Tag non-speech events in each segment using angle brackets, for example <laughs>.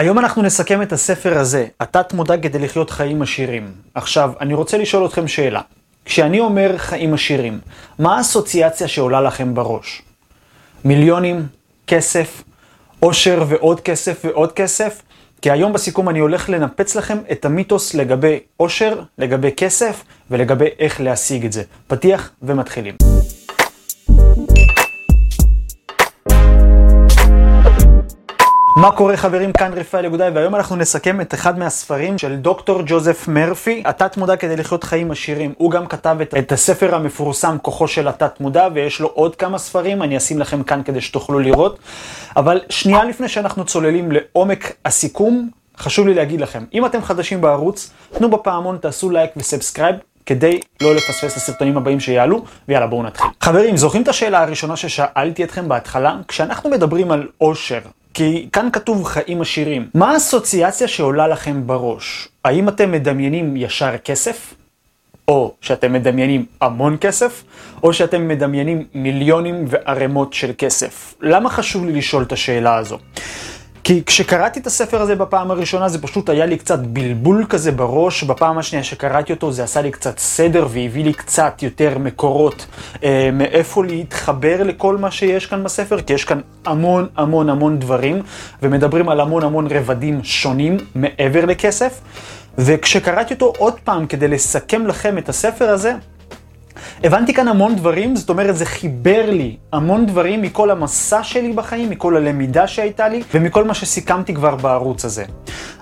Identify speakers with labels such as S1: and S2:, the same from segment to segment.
S1: היום אנחנו נסכם את הספר הזה, התת מודע כדי לחיות חיים עשירים. עכשיו, אני רוצה לשאול אתכם שאלה. כשאני אומר חיים עשירים, מה האסוציאציה שעולה לכם בראש? מיליונים, כסף, עושר ועוד כסף ועוד כסף? כי היום בסיכום אני הולך לנפץ לכם את המיתוס לגבי עושר, לגבי כסף ולגבי איך להשיג את זה. פתיח ומתחילים. מה קורה חברים? כאן רפאל יגודאי, והיום אנחנו נסכם את אחד מהספרים של דוקטור ג'וזף מרפי, התת מודע כדי לחיות חיים עשירים. הוא גם כתב את, את הספר המפורסם כוחו של התת מודע, ויש לו עוד כמה ספרים, אני אשים לכם כאן כדי שתוכלו לראות. אבל שנייה לפני שאנחנו צוללים לעומק הסיכום, חשוב לי להגיד לכם, אם אתם חדשים בערוץ, תנו בפעמון, תעשו לייק ו subscribe. כדי לא לפספס את הסרטונים הבאים שיעלו, ויאללה בואו נתחיל. חברים, זוכרים את השאלה הראשונה ששאלתי אתכם בהתחלה? כשאנחנו מדברים על עושר, כי כאן כתוב חיים עשירים. מה האסוציאציה שעולה לכם בראש? האם אתם מדמיינים ישר כסף? או שאתם מדמיינים המון כסף? או שאתם מדמיינים מיליונים וערימות של כסף? למה חשוב לי לשאול את השאלה הזו? כי כשקראתי את הספר הזה בפעם הראשונה זה פשוט היה לי קצת בלבול כזה בראש, בפעם השנייה שקראתי אותו זה עשה לי קצת סדר והביא לי קצת יותר מקורות. אה, מאיפה להתחבר לכל מה שיש כאן בספר, כי יש כאן המון המון המון דברים ומדברים על המון המון רבדים שונים מעבר לכסף. וכשקראתי אותו עוד פעם כדי לסכם לכם את הספר הזה, הבנתי כאן המון דברים, זאת אומרת זה חיבר לי המון דברים מכל המסע שלי בחיים, מכל הלמידה שהייתה לי ומכל מה שסיכמתי כבר בערוץ הזה.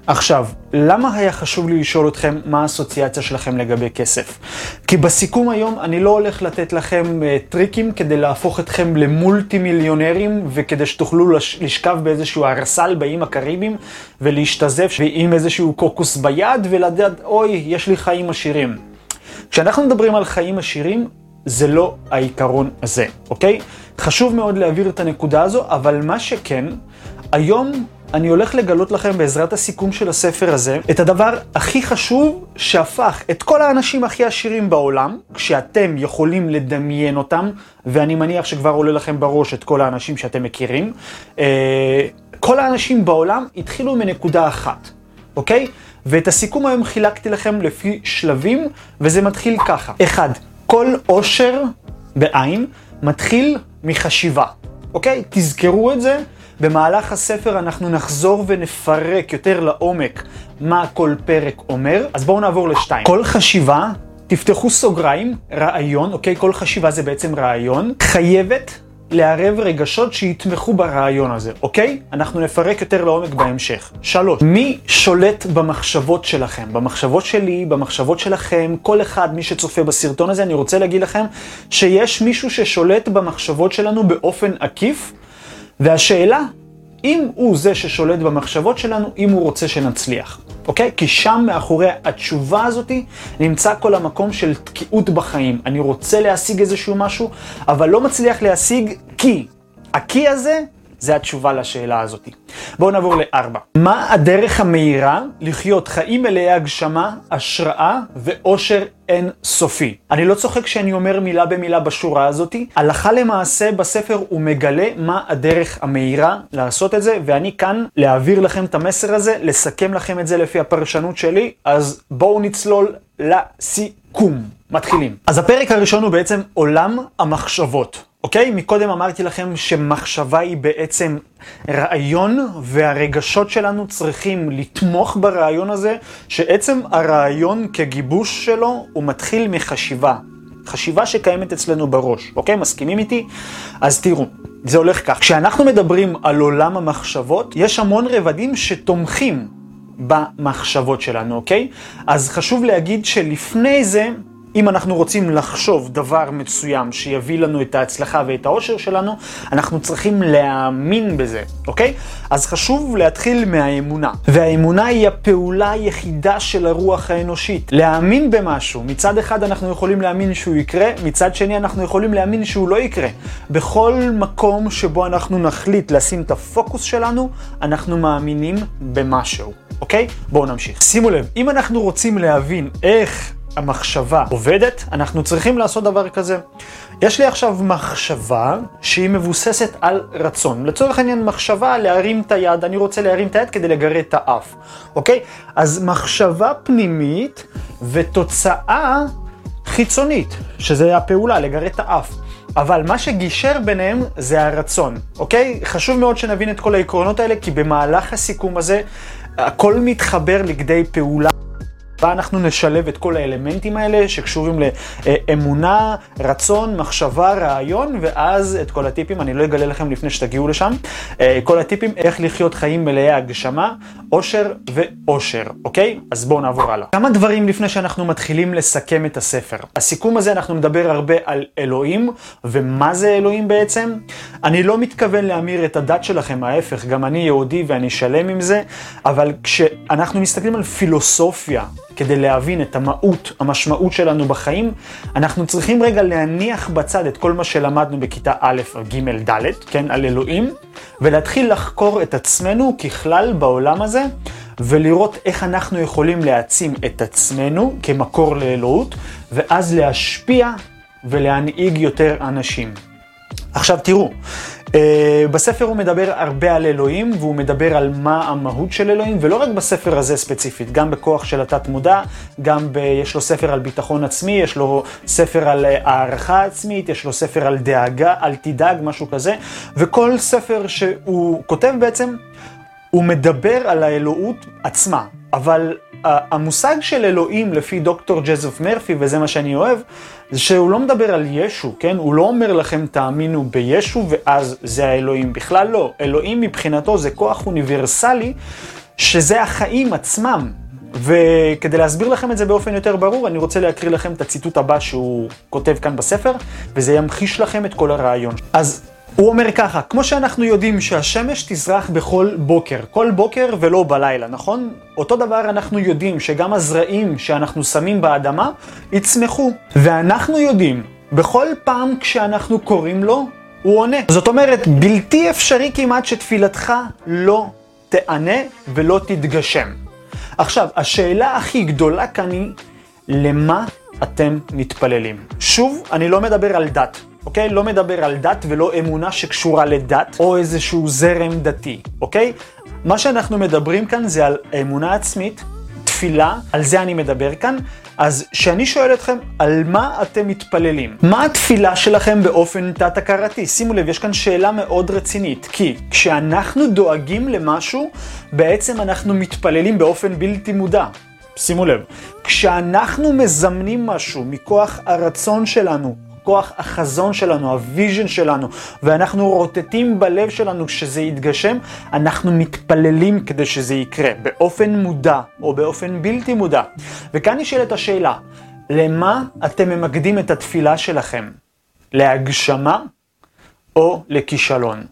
S1: עכשיו, למה היה חשוב לי לשאול אתכם מה האסוציאציה שלכם לגבי כסף? כי בסיכום היום אני לא הולך לתת לכם uh, טריקים כדי להפוך אתכם למולטי מיליונרים וכדי שתוכלו לש- לשכב באיזשהו ארסל באיים הקריביים ולהשתזף עם איזשהו קוקוס ביד ולדעת, אוי, יש לי חיים עשירים. כשאנחנו מדברים על חיים עשירים, זה לא העיקרון הזה, אוקיי? חשוב מאוד להעביר את הנקודה הזו, אבל מה שכן, היום אני הולך לגלות לכם בעזרת הסיכום של הספר הזה, את הדבר הכי חשוב שהפך את כל האנשים הכי עשירים בעולם, כשאתם יכולים לדמיין אותם, ואני מניח שכבר עולה לכם בראש את כל האנשים שאתם מכירים, אה, כל האנשים בעולם התחילו מנקודה אחת, אוקיי? ואת הסיכום היום חילקתי לכם לפי שלבים, וזה מתחיל ככה. אחד, כל עושר בעין מתחיל מחשיבה, אוקיי? תזכרו את זה. במהלך הספר אנחנו נחזור ונפרק יותר לעומק מה כל פרק אומר. אז בואו נעבור לשתיים. כל חשיבה, תפתחו סוגריים, רעיון, אוקיי? כל חשיבה זה בעצם רעיון, חייבת לערב רגשות שיתמכו ברעיון הזה, אוקיי? אנחנו נפרק יותר לעומק בהמשך. שלוש, מי שולט במחשבות שלכם? במחשבות שלי, במחשבות שלכם, כל אחד, מי שצופה בסרטון הזה, אני רוצה להגיד לכם שיש מישהו ששולט במחשבות שלנו באופן עקיף, והשאלה, אם הוא זה ששולט במחשבות שלנו, אם הוא רוצה שנצליח, אוקיי? כי שם מאחורי התשובה הזאתי נמצא כל המקום של תקיעות בחיים. אני רוצה להשיג איזשהו משהו, אבל לא מצליח להשיג כי. הכי הזה זה התשובה לשאלה הזאת. בואו נעבור לארבע. מה הדרך המהירה לחיות חיים מלאי הגשמה, השראה ואושר אין סופי? אני לא צוחק כשאני אומר מילה במילה בשורה הזאת. הלכה למעשה בספר הוא מגלה מה הדרך המהירה לעשות את זה, ואני כאן להעביר לכם את המסר הזה, לסכם לכם את זה לפי הפרשנות שלי, אז בואו נצלול לסיכום. מתחילים. אז הפרק הראשון הוא בעצם עולם המחשבות. אוקיי? מקודם אמרתי לכם שמחשבה היא בעצם רעיון, והרגשות שלנו צריכים לתמוך ברעיון הזה, שעצם הרעיון כגיבוש שלו הוא מתחיל מחשיבה. חשיבה שקיימת אצלנו בראש, אוקיי? מסכימים איתי? אז תראו, זה הולך כך. כשאנחנו מדברים על עולם המחשבות, יש המון רבדים שתומכים במחשבות שלנו, אוקיי? אז חשוב להגיד שלפני זה, אם אנחנו רוצים לחשוב דבר מסוים שיביא לנו את ההצלחה ואת העושר שלנו, אנחנו צריכים להאמין בזה, אוקיי? אז חשוב להתחיל מהאמונה. והאמונה היא הפעולה היחידה של הרוח האנושית. להאמין במשהו. מצד אחד אנחנו יכולים להאמין שהוא יקרה, מצד שני אנחנו יכולים להאמין שהוא לא יקרה. בכל מקום שבו אנחנו נחליט לשים את הפוקוס שלנו, אנחנו מאמינים במשהו. אוקיי? בואו נמשיך. שימו לב, אם אנחנו רוצים להבין איך המחשבה עובדת, אנחנו צריכים לעשות דבר כזה. יש לי עכשיו מחשבה שהיא מבוססת על רצון. לצורך העניין מחשבה להרים את היד, אני רוצה להרים את היד כדי לגרד את האף, אוקיי? אז מחשבה פנימית ותוצאה חיצונית, שזה הפעולה, לגרד את האף. אבל מה שגישר ביניהם זה הרצון, אוקיי? חשוב מאוד שנבין את כל העקרונות האלה, כי במהלך הסיכום הזה הכל מתחבר לכדי פעולה. בה אנחנו נשלב את כל האלמנטים האלה שקשורים לאמונה, רצון, מחשבה, רעיון, ואז את כל הטיפים, אני לא אגלה לכם לפני שתגיעו לשם, אה, כל הטיפים איך לחיות חיים מלאי הגשמה, אושר ואושר, אוקיי? אז בואו נעבור הלאה. כמה דברים לפני שאנחנו מתחילים לסכם את הספר. הסיכום הזה אנחנו נדבר הרבה על אלוהים, ומה זה אלוהים בעצם. אני לא מתכוון להמיר את הדת שלכם, ההפך, גם אני יהודי ואני שלם עם זה, אבל כשאנחנו מסתכלים על פילוסופיה, כדי להבין את המהות, המשמעות שלנו בחיים, אנחנו צריכים רגע להניח בצד את כל מה שלמדנו בכיתה א', ג', ד', כן, על אלוהים, ולהתחיל לחקור את עצמנו ככלל בעולם הזה, ולראות איך אנחנו יכולים להעצים את עצמנו כמקור לאלוהות, ואז להשפיע ולהנהיג יותר אנשים. עכשיו תראו, בספר הוא מדבר הרבה על אלוהים, והוא מדבר על מה המהות של אלוהים, ולא רק בספר הזה ספציפית, גם בכוח של התת מודע, גם ב... יש לו ספר על ביטחון עצמי, יש לו ספר על אה, הערכה עצמית, יש לו ספר על דאגה, אל תדאג, משהו כזה, וכל ספר שהוא כותב בעצם, הוא מדבר על האלוהות עצמה, אבל המושג של אלוהים לפי דוקטור ג'זף מרפי, וזה מה שאני אוהב, זה שהוא לא מדבר על ישו, כן? הוא לא אומר לכם תאמינו בישו ואז זה האלוהים. בכלל לא. אלוהים מבחינתו זה כוח אוניברסלי, שזה החיים עצמם. וכדי להסביר לכם את זה באופן יותר ברור, אני רוצה להקריא לכם את הציטוט הבא שהוא כותב כאן בספר, וזה ימחיש לכם את כל הרעיון. אז הוא אומר ככה, כמו שאנחנו יודעים שהשמש תזרח בכל בוקר, כל בוקר ולא בלילה, נכון? אותו דבר אנחנו יודעים שגם הזרעים שאנחנו שמים באדמה יצמחו. ואנחנו יודעים, בכל פעם כשאנחנו קוראים לו, הוא עונה. זאת אומרת, בלתי אפשרי כמעט שתפילתך לא תענה ולא תתגשם. עכשיו, השאלה הכי גדולה כאן היא, למה אתם מתפללים? שוב, אני לא מדבר על דת. אוקיי? לא מדבר על דת ולא אמונה שקשורה לדת או איזשהו זרם דתי, אוקיי? מה שאנחנו מדברים כאן זה על אמונה עצמית, תפילה, על זה אני מדבר כאן. אז כשאני שואל אתכם, על מה אתם מתפללים? מה התפילה שלכם באופן תת-הכרתי? שימו לב, יש כאן שאלה מאוד רצינית, כי כשאנחנו דואגים למשהו, בעצם אנחנו מתפללים באופן בלתי מודע. שימו לב, כשאנחנו מזמנים משהו מכוח הרצון שלנו, כוח החזון שלנו, ה vision שלנו, ואנחנו רוטטים בלב שלנו כשזה יתגשם, אנחנו מתפללים כדי שזה יקרה, באופן מודע או באופן בלתי מודע. וכאן נשאלת השאלה, למה אתם ממקדים את התפילה שלכם? להגשמה או לכישלון?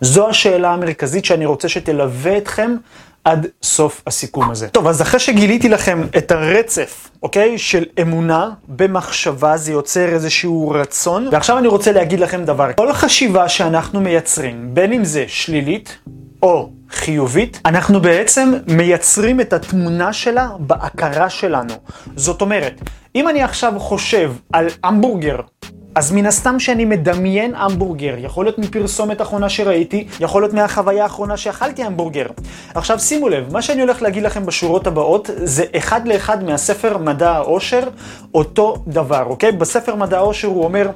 S1: זו השאלה המרכזית שאני רוצה שתלווה אתכם עד סוף הסיכום הזה. טוב, אז אחרי שגיליתי לכם את הרצף, אוקיי, של אמונה במחשבה, זה יוצר איזשהו רצון, ועכשיו אני רוצה להגיד לכם דבר. כל חשיבה שאנחנו מייצרים, בין אם זה שלילית או חיובית, אנחנו בעצם מייצרים את התמונה שלה בהכרה שלנו. זאת אומרת, אם אני עכשיו חושב על המבורגר אז מן הסתם שאני מדמיין המבורגר, יכול להיות מפרסומת אחרונה שראיתי, יכול להיות מהחוויה האחרונה שאכלתי המבורגר. עכשיו שימו לב, מה שאני הולך להגיד לכם בשורות הבאות זה אחד לאחד מהספר מדע העושר, אותו דבר, אוקיי? בספר מדע העושר הוא אומר,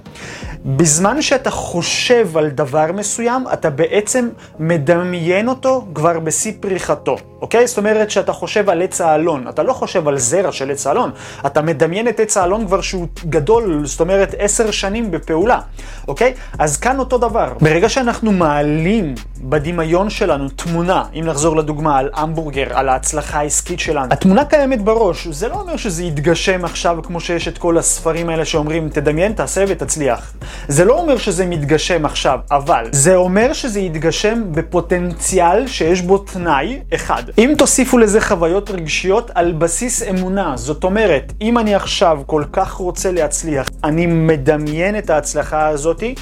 S1: בזמן שאתה חושב על דבר מסוים, אתה בעצם מדמיין אותו כבר בשיא פריחתו, אוקיי? זאת אומרת שאתה חושב על עץ האלון, אתה לא חושב על זרע של עץ האלון, אתה מדמיין את עץ האלון כבר שהוא גדול, זאת אומרת עשר שנים בפעולה, אוקיי? אז כאן אותו דבר. ברגע שאנחנו מעלים בדמיון שלנו תמונה, אם נחזור לדוגמה על המבורגר, על ההצלחה העסקית שלנו, התמונה קיימת בראש, זה לא אומר שזה יתגשם עכשיו כמו שיש את כל הספרים האלה שאומרים תדמיין, תעשה ותצליח. זה לא אומר שזה מתגשם עכשיו, אבל זה אומר שזה יתגשם בפוטנציאל שיש בו תנאי אחד. אם תוסיפו לזה חוויות רגשיות על בסיס אמונה, זאת אומרת, אם אני עכשיו כל כך רוצה להצליח, אני מדמיין את ההצלחה הזאתי,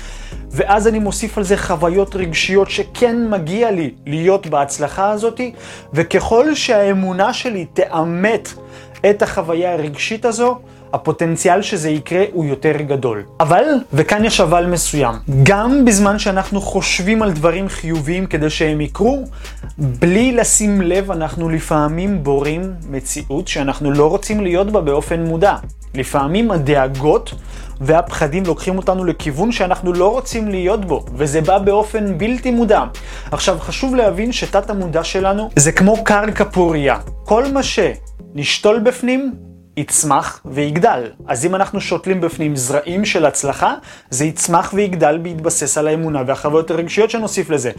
S1: ואז אני מוסיף על זה חוויות רגשיות שכן מגיע לי להיות בהצלחה הזאתי, וככל שהאמונה שלי תאמת את החוויה הרגשית הזו, הפוטנציאל שזה יקרה הוא יותר גדול. אבל, וכאן יש אבל מסוים, גם בזמן שאנחנו חושבים על דברים חיוביים כדי שהם יקרו, בלי לשים לב אנחנו לפעמים בורים מציאות שאנחנו לא רוצים להיות בה באופן מודע. לפעמים הדאגות והפחדים לוקחים אותנו לכיוון שאנחנו לא רוצים להיות בו, וזה בא באופן בלתי מודע. עכשיו, חשוב להבין שתת המודע שלנו זה כמו קרקע פוריה. כל מה שנשתול בפנים, יצמח ויגדל. אז אם אנחנו שותלים בפנים זרעים של הצלחה, זה יצמח ויגדל בהתבסס על האמונה והחוויות הרגשיות שנוסיף לזה.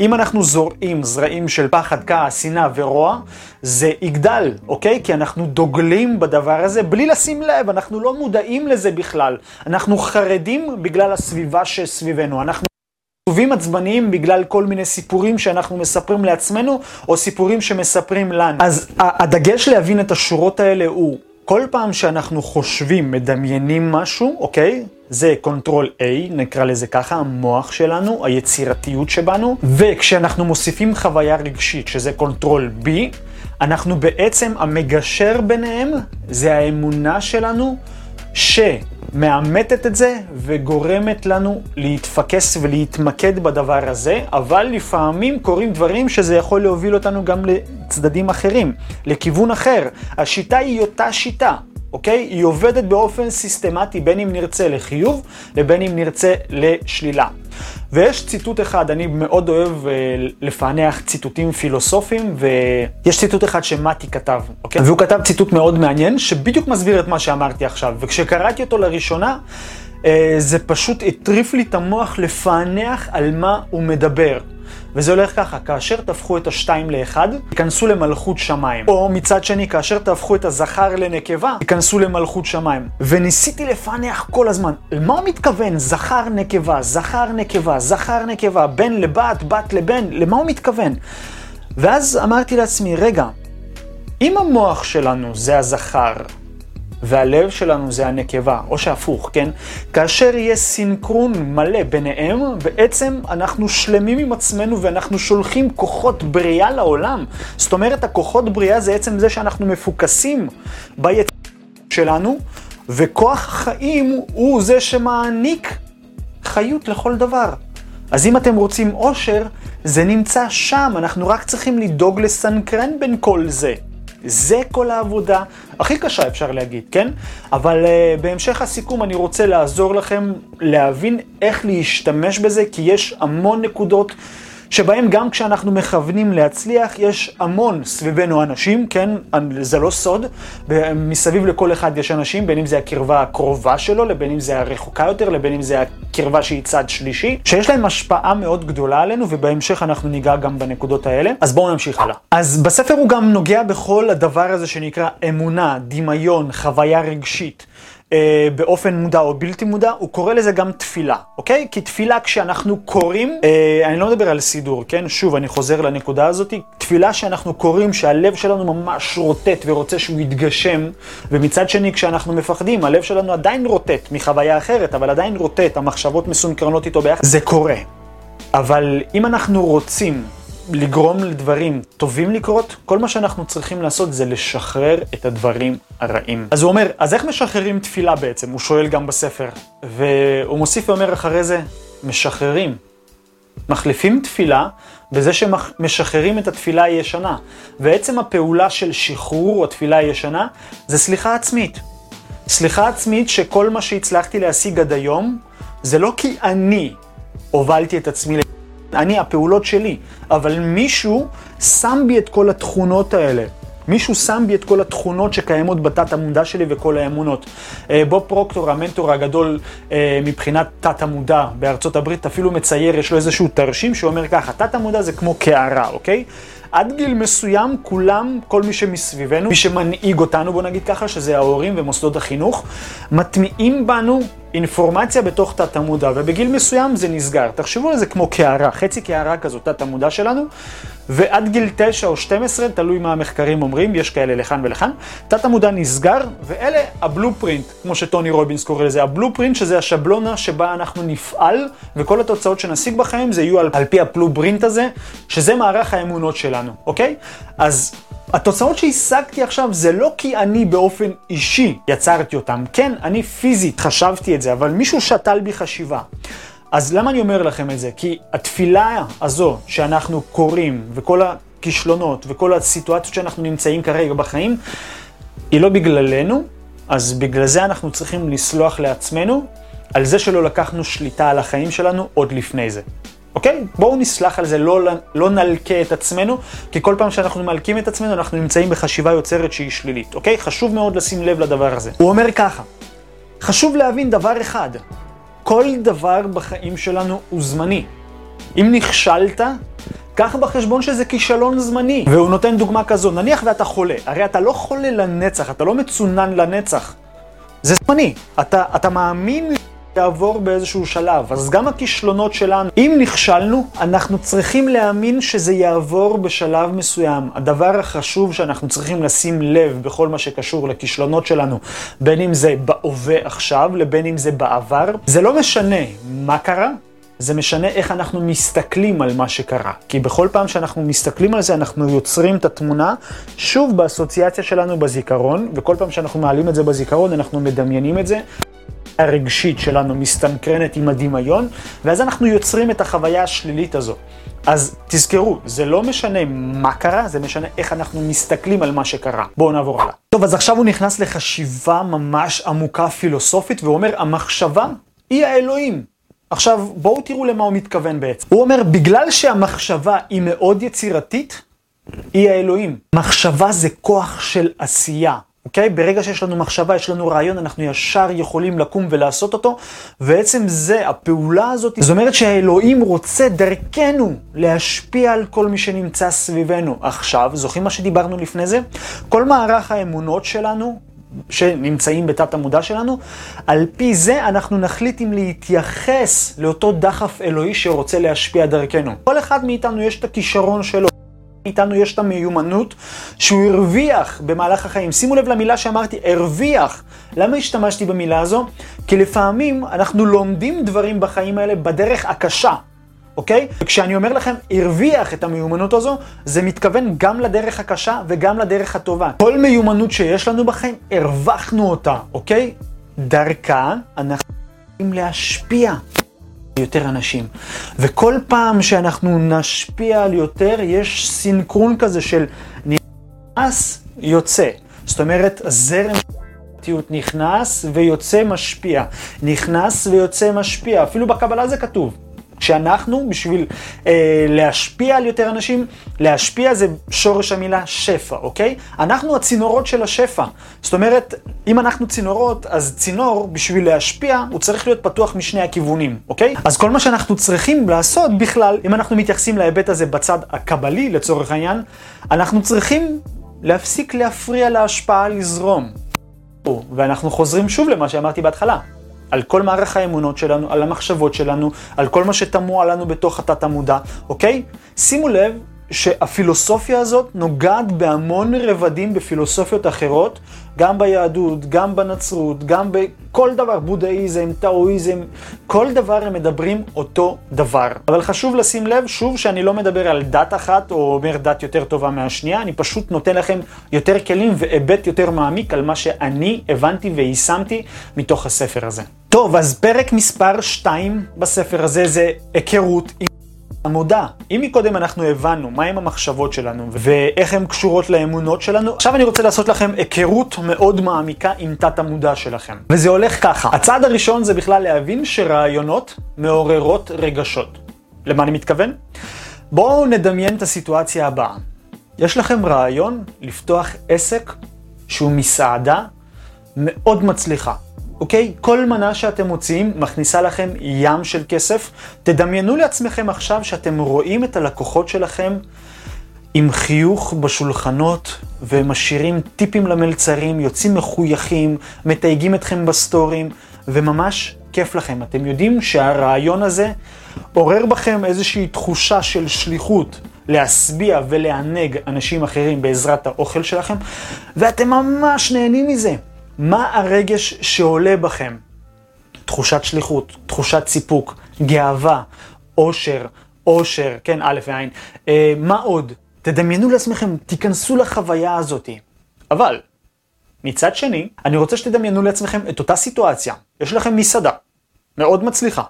S1: אם אנחנו זורעים זרעים של פחד, כעס, שנאה ורוע, זה יגדל, אוקיי? כי אנחנו דוגלים בדבר הזה בלי לשים לב, אנחנו לא מודעים לזה בכלל. אנחנו חרדים בגלל הסביבה שסביבנו. אנחנו... עצובים עצבניים בגלל כל מיני סיפורים שאנחנו מספרים לעצמנו, או סיפורים שמספרים לנו. אז הדגש להבין את השורות האלה הוא כל פעם שאנחנו חושבים, מדמיינים משהו, אוקיי? זה control A, נקרא לזה ככה, המוח שלנו, היצירתיות שבנו, וכשאנחנו מוסיפים חוויה רגשית, שזה control B, אנחנו בעצם, המגשר ביניהם זה האמונה שלנו, ש... מאמתת את זה וגורמת לנו להתפקס ולהתמקד בדבר הזה, אבל לפעמים קורים דברים שזה יכול להוביל אותנו גם לצדדים אחרים, לכיוון אחר. השיטה היא אותה שיטה. אוקיי? היא עובדת באופן סיסטמטי, בין אם נרצה לחיוב, לבין אם נרצה לשלילה. ויש ציטוט אחד, אני מאוד אוהב אה, לפענח ציטוטים פילוסופיים, ויש ציטוט אחד שמתי כתב, אוקיי? והוא כתב ציטוט מאוד מעניין, שבדיוק מסביר את מה שאמרתי עכשיו, וכשקראתי אותו לראשונה, זה פשוט הטריף לי את המוח לפענח על מה הוא מדבר. וזה הולך ככה, כאשר תהפכו את השתיים לאחד, ייכנסו למלכות שמיים. או מצד שני, כאשר תהפכו את הזכר לנקבה, ייכנסו למלכות שמיים. וניסיתי לפענח כל הזמן, למה הוא מתכוון? זכר נקבה, זכר נקבה, זכר נקבה, בן לבת, בת לבן, למה הוא מתכוון? ואז אמרתי לעצמי, רגע, אם המוח שלנו זה הזכר, והלב שלנו זה הנקבה, או שהפוך, כן? כאשר יהיה סינכרון מלא ביניהם, בעצם אנחנו שלמים עם עצמנו ואנחנו שולחים כוחות בריאה לעולם. זאת אומרת, הכוחות בריאה זה עצם זה שאנחנו מפוקסים ביצ... שלנו, וכוח החיים הוא זה שמעניק חיות לכל דבר. אז אם אתם רוצים אושר, זה נמצא שם, אנחנו רק צריכים לדאוג לסנכרן בין כל זה. זה כל העבודה, הכי קשה אפשר להגיד, כן? אבל uh, בהמשך הסיכום אני רוצה לעזור לכם להבין איך להשתמש בזה, כי יש המון נקודות שבהם גם כשאנחנו מכוונים להצליח, יש המון סביבנו אנשים, כן? זה לא סוד, מסביב לכל אחד יש אנשים, בין אם זה הקרבה הקרובה שלו, לבין אם זה הרחוקה יותר, לבין אם זה הקרבה שהיא צד שלישי, שיש להם השפעה מאוד גדולה עלינו, ובהמשך אנחנו ניגע גם בנקודות האלה. אז בואו נמשיך הלאה. אז בספר הוא גם נוגע בכל הדבר הזה שנקרא אמונה, דמיון, חוויה רגשית. אה, באופן מודע או בלתי מודע, הוא קורא לזה גם תפילה, אוקיי? כי תפילה כשאנחנו קוראים, אה, אני לא מדבר על סידור, כן? שוב, אני חוזר לנקודה הזאת, תפילה שאנחנו קוראים, שהלב שלנו ממש רוטט ורוצה שהוא יתגשם, ומצד שני, כשאנחנו מפחדים, הלב שלנו עדיין רוטט מחוויה אחרת, אבל עדיין רוטט, המחשבות מסונכרנות איתו ביחד, זה קורה. אבל אם אנחנו רוצים לגרום לדברים טובים לקרות, כל מה שאנחנו צריכים לעשות זה לשחרר את הדברים הרעים. אז הוא אומר, אז איך משחררים תפילה בעצם? הוא שואל גם בספר. והוא מוסיף ואומר אחרי זה, משחררים. מחליפים תפילה בזה שמשחררים את התפילה הישנה. ועצם הפעולה של שחרור התפילה הישנה זה סליחה עצמית. סליחה עצמית שכל מה שהצלחתי להשיג עד היום, זה לא כי אני הובלתי את עצמי אני, הפעולות שלי, אבל מישהו שם בי את כל התכונות האלה. מישהו שם בי את כל התכונות שקיימות בתת המודע שלי וכל האמונות. אה, בוב פרוקטור, המנטור הגדול אה, מבחינת תת המודע בארצות הברית, אפילו מצייר, יש לו איזשהו תרשים שאומר ככה, תת המודע זה כמו קערה, אוקיי? עד גיל מסוים כולם, כל מי שמסביבנו, מי שמנהיג אותנו, בוא נגיד ככה, שזה ההורים ומוסדות החינוך, מטמיעים בנו אינפורמציה בתוך תת המודע, ובגיל מסוים זה נסגר. תחשבו על זה כמו קערה, חצי קערה כזאת, תת המודע שלנו, ועד גיל 9 או 12, תלוי מה המחקרים אומרים, יש כאלה לכאן ולכאן, תת המודע נסגר, ואלה הבלופרינט, כמו שטוני רובינס קורא לזה, הבלופרינט שזה השבלונה שבה אנחנו נפעל, וכל התוצאות שנשיג בחיים זה יהיו על, על פי הבלופרינט הזה, שזה מערך האמונות שלנו, אוקיי? אז התוצאות שהשגתי עכשיו זה לא כי אני באופן אישי יצרתי אותם. כן, אני פיזית חשבתי את זה, אבל מישהו שתל בי חשיבה. אז למה אני אומר לכם את זה? כי התפילה הזו שאנחנו קוראים, וכל הכישלונות, וכל הסיטואציות שאנחנו נמצאים כרגע בחיים, היא לא בגללנו, אז בגלל זה אנחנו צריכים לסלוח לעצמנו על זה שלא לקחנו שליטה על החיים שלנו עוד לפני זה. אוקיי? בואו נסלח על זה, לא, לא נלקה את עצמנו, כי כל פעם שאנחנו מלקים את עצמנו, אנחנו נמצאים בחשיבה יוצרת שהיא שלילית, אוקיי? חשוב מאוד לשים לב לדבר הזה. הוא אומר ככה, חשוב להבין דבר אחד, כל דבר בחיים שלנו הוא זמני. אם נכשלת, קח בחשבון שזה כישלון זמני. והוא נותן דוגמה כזו, נניח ואתה חולה, הרי אתה לא חולה לנצח, אתה לא מצונן לנצח. זה זמני. אתה, אתה מאמין יעבור באיזשהו שלב. אז גם הכישלונות שלנו, אם נכשלנו, אנחנו צריכים להאמין שזה יעבור בשלב מסוים. הדבר החשוב שאנחנו צריכים לשים לב בכל מה שקשור לכישלונות שלנו, בין אם זה בהווה עכשיו, לבין אם זה בעבר, זה לא משנה מה קרה, זה משנה איך אנחנו מסתכלים על מה שקרה. כי בכל פעם שאנחנו מסתכלים על זה, אנחנו יוצרים את התמונה, שוב באסוציאציה שלנו בזיכרון, וכל פעם שאנחנו מעלים את זה בזיכרון, אנחנו מדמיינים את זה. הרגשית שלנו מסתנכרנת עם הדמיון, ואז אנחנו יוצרים את החוויה השלילית הזו. אז תזכרו, זה לא משנה מה קרה, זה משנה איך אנחנו מסתכלים על מה שקרה. בואו נעבור הלאה. טוב, אז עכשיו הוא נכנס לחשיבה ממש עמוקה פילוסופית, והוא אומר, המחשבה היא האלוהים. עכשיו, בואו תראו למה הוא מתכוון בעצם. הוא אומר, בגלל שהמחשבה היא מאוד יצירתית, היא האלוהים. מחשבה זה כוח של עשייה. אוקיי? ברגע שיש לנו מחשבה, יש לנו רעיון, אנחנו ישר יכולים לקום ולעשות אותו, ועצם זה, הפעולה הזאת, זאת אומרת שהאלוהים רוצה דרכנו להשפיע על כל מי שנמצא סביבנו. עכשיו, זוכרים מה שדיברנו לפני זה? כל מערך האמונות שלנו, שנמצאים בתת המודע שלנו, על פי זה אנחנו נחליט אם להתייחס לאותו דחף אלוהי שרוצה להשפיע דרכנו. כל אחד מאיתנו יש את הכישרון שלו. איתנו יש את המיומנות שהוא הרוויח במהלך החיים. שימו לב למילה שאמרתי, הרוויח. למה השתמשתי במילה הזו? כי לפעמים אנחנו לומדים דברים בחיים האלה בדרך הקשה, אוקיי? וכשאני אומר לכם, הרוויח את המיומנות הזו, זה מתכוון גם לדרך הקשה וגם לדרך הטובה. כל מיומנות שיש לנו בחיים, הרווחנו אותה, אוקיי? דרכה אנחנו יכולים להשפיע. יותר אנשים. וכל פעם שאנחנו נשפיע על יותר, יש סינכרון כזה של נכנס, יוצא. זאת אומרת, זרם... נכנס ויוצא משפיע. נכנס ויוצא משפיע. אפילו בקבלה זה כתוב. כשאנחנו, בשביל אה, להשפיע על יותר אנשים, להשפיע זה שורש המילה שפע, אוקיי? אנחנו הצינורות של השפע. זאת אומרת, אם אנחנו צינורות, אז צינור, בשביל להשפיע, הוא צריך להיות פתוח משני הכיוונים, אוקיי? אז כל מה שאנחנו צריכים לעשות בכלל, אם אנחנו מתייחסים להיבט הזה בצד הקבלי, לצורך העניין, אנחנו צריכים להפסיק להפריע להשפעה לזרום. ואנחנו חוזרים שוב למה שאמרתי בהתחלה. על כל מערך האמונות שלנו, על המחשבות שלנו, על כל מה שתמוה לנו בתוך התת המודע, אוקיי? שימו לב שהפילוסופיה הזאת נוגעת בהמון רבדים בפילוסופיות אחרות, גם ביהדות, גם בנצרות, גם בכל דבר, בודהיזם, טאואיזם, כל דבר הם מדברים אותו דבר. אבל חשוב לשים לב, שוב, שאני לא מדבר על דת אחת, או אומר דת יותר טובה מהשנייה, אני פשוט נותן לכם יותר כלים והיבט יותר מעמיק על מה שאני הבנתי ויישמתי מתוך הספר הזה. טוב, אז פרק מספר 2 בספר הזה זה היכרות. המודע. אם מקודם אנחנו הבנו מהם המחשבות שלנו ואיך הן קשורות לאמונות שלנו, עכשיו אני רוצה לעשות לכם היכרות מאוד מעמיקה עם תת המודע שלכם. וזה הולך ככה. הצעד הראשון זה בכלל להבין שרעיונות מעוררות רגשות. למה אני מתכוון? בואו נדמיין את הסיטואציה הבאה. יש לכם רעיון לפתוח עסק שהוא מסעדה מאוד מצליחה. אוקיי? כל מנה שאתם מוציאים מכניסה לכם ים של כסף. תדמיינו לעצמכם עכשיו שאתם רואים את הלקוחות שלכם עם חיוך בשולחנות ומשאירים טיפים למלצרים, יוצאים מחויכים, מתייגים אתכם בסטורים, וממש כיף לכם. אתם יודעים שהרעיון הזה עורר בכם איזושהי תחושה של שליחות. להשביע ולענג אנשים אחרים בעזרת האוכל שלכם, ואתם ממש נהנים מזה. מה הרגש שעולה בכם? תחושת שליחות, תחושת סיפוק, גאווה, אושר, אושר, כן, א' ועין. אה, מה עוד? תדמיינו לעצמכם, תיכנסו לחוויה הזאת. אבל, מצד שני, אני רוצה שתדמיינו לעצמכם את אותה סיטואציה. יש לכם מסעדה, מאוד מצליחה.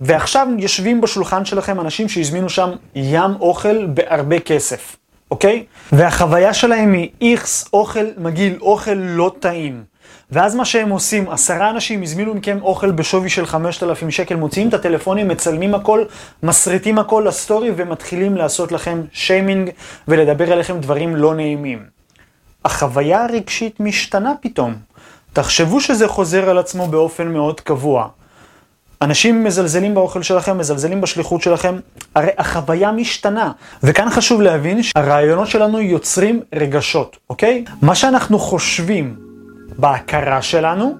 S1: ועכשיו יושבים בשולחן שלכם אנשים שהזמינו שם ים אוכל בהרבה כסף, אוקיי? והחוויה שלהם היא איכס אוכל מגעיל, אוכל לא טעים. ואז מה שהם עושים, עשרה אנשים הזמינו מכם אוכל בשווי של 5,000 שקל, מוציאים את הטלפונים, מצלמים הכל, מסריטים הכל לסטורי ומתחילים לעשות לכם שיימינג ולדבר עליכם דברים לא נעימים. החוויה הרגשית משתנה פתאום. תחשבו שזה חוזר על עצמו באופן מאוד קבוע. אנשים מזלזלים באוכל שלכם, מזלזלים בשליחות שלכם, הרי החוויה משתנה. וכאן חשוב להבין שהרעיונות שלנו יוצרים רגשות, אוקיי? מה שאנחנו חושבים בהכרה שלנו,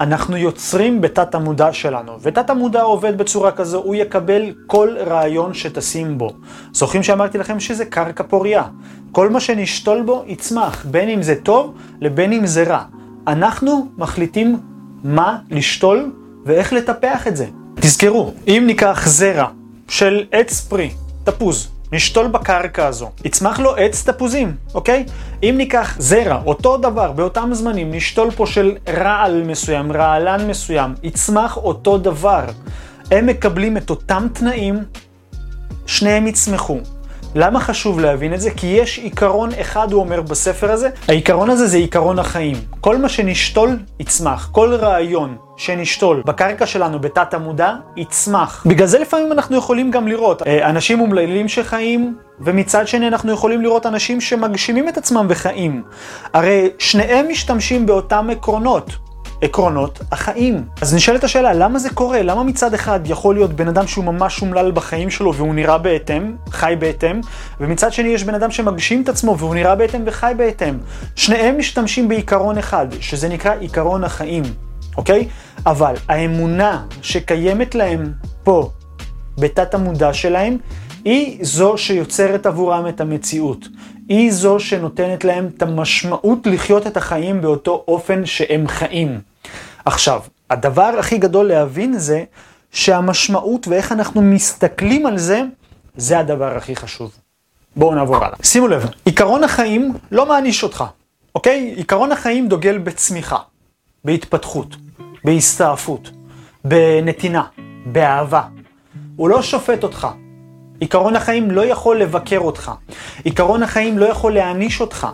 S1: אנחנו יוצרים בתת המודע שלנו. ותת המודע עובד בצורה כזו, הוא יקבל כל רעיון שתשים בו. זוכרים שאמרתי לכם שזה קרקע פוריה. כל מה שנשתול בו יצמח, בין אם זה טוב לבין אם זה רע. אנחנו מחליטים מה לשתול ואיך לטפח את זה. תזכרו, אם ניקח זרע של עץ פרי, תפוז, נשתול בקרקע הזו, יצמח לו עץ תפוזים, אוקיי? אם ניקח זרע, אותו דבר, באותם זמנים, נשתול פה של רעל מסוים, רעלן מסוים, יצמח אותו דבר. הם מקבלים את אותם תנאים, שניהם יצמחו. למה חשוב להבין את זה? כי יש עיקרון אחד, הוא אומר בספר הזה, העיקרון הזה זה עיקרון החיים. כל מה שנשתול, יצמח. כל רעיון שנשתול בקרקע שלנו, בתת המודע, יצמח. בגלל זה לפעמים אנחנו יכולים גם לראות אה, אנשים אומללים שחיים, ומצד שני אנחנו יכולים לראות אנשים שמגשימים את עצמם וחיים. הרי שניהם משתמשים באותם עקרונות. עקרונות החיים. אז נשאלת השאלה, למה זה קורה? למה מצד אחד יכול להיות בן אדם שהוא ממש אומלל בחיים שלו והוא נראה בהתאם, חי בהתאם, ומצד שני יש בן אדם שמגשים את עצמו והוא נראה בהתאם וחי בהתאם. שניהם משתמשים בעיקרון אחד, שזה נקרא עיקרון החיים, אוקיי? אבל האמונה שקיימת להם פה, בתת המודע שלהם, היא זו שיוצרת עבורם את המציאות. היא זו שנותנת להם את המשמעות לחיות את החיים באותו אופן שהם חיים. עכשיו, הדבר הכי גדול להבין זה שהמשמעות ואיך אנחנו מסתכלים על זה, זה הדבר הכי חשוב. בואו נעבור הלאה. שימו לב, עיקרון החיים לא מעניש אותך, אוקיי? עיקרון החיים דוגל בצמיחה, בהתפתחות, בהסתעפות, בנתינה, באהבה. הוא לא שופט אותך. עיקרון החיים לא יכול לבקר אותך. עיקרון החיים לא יכול להעניש אותך.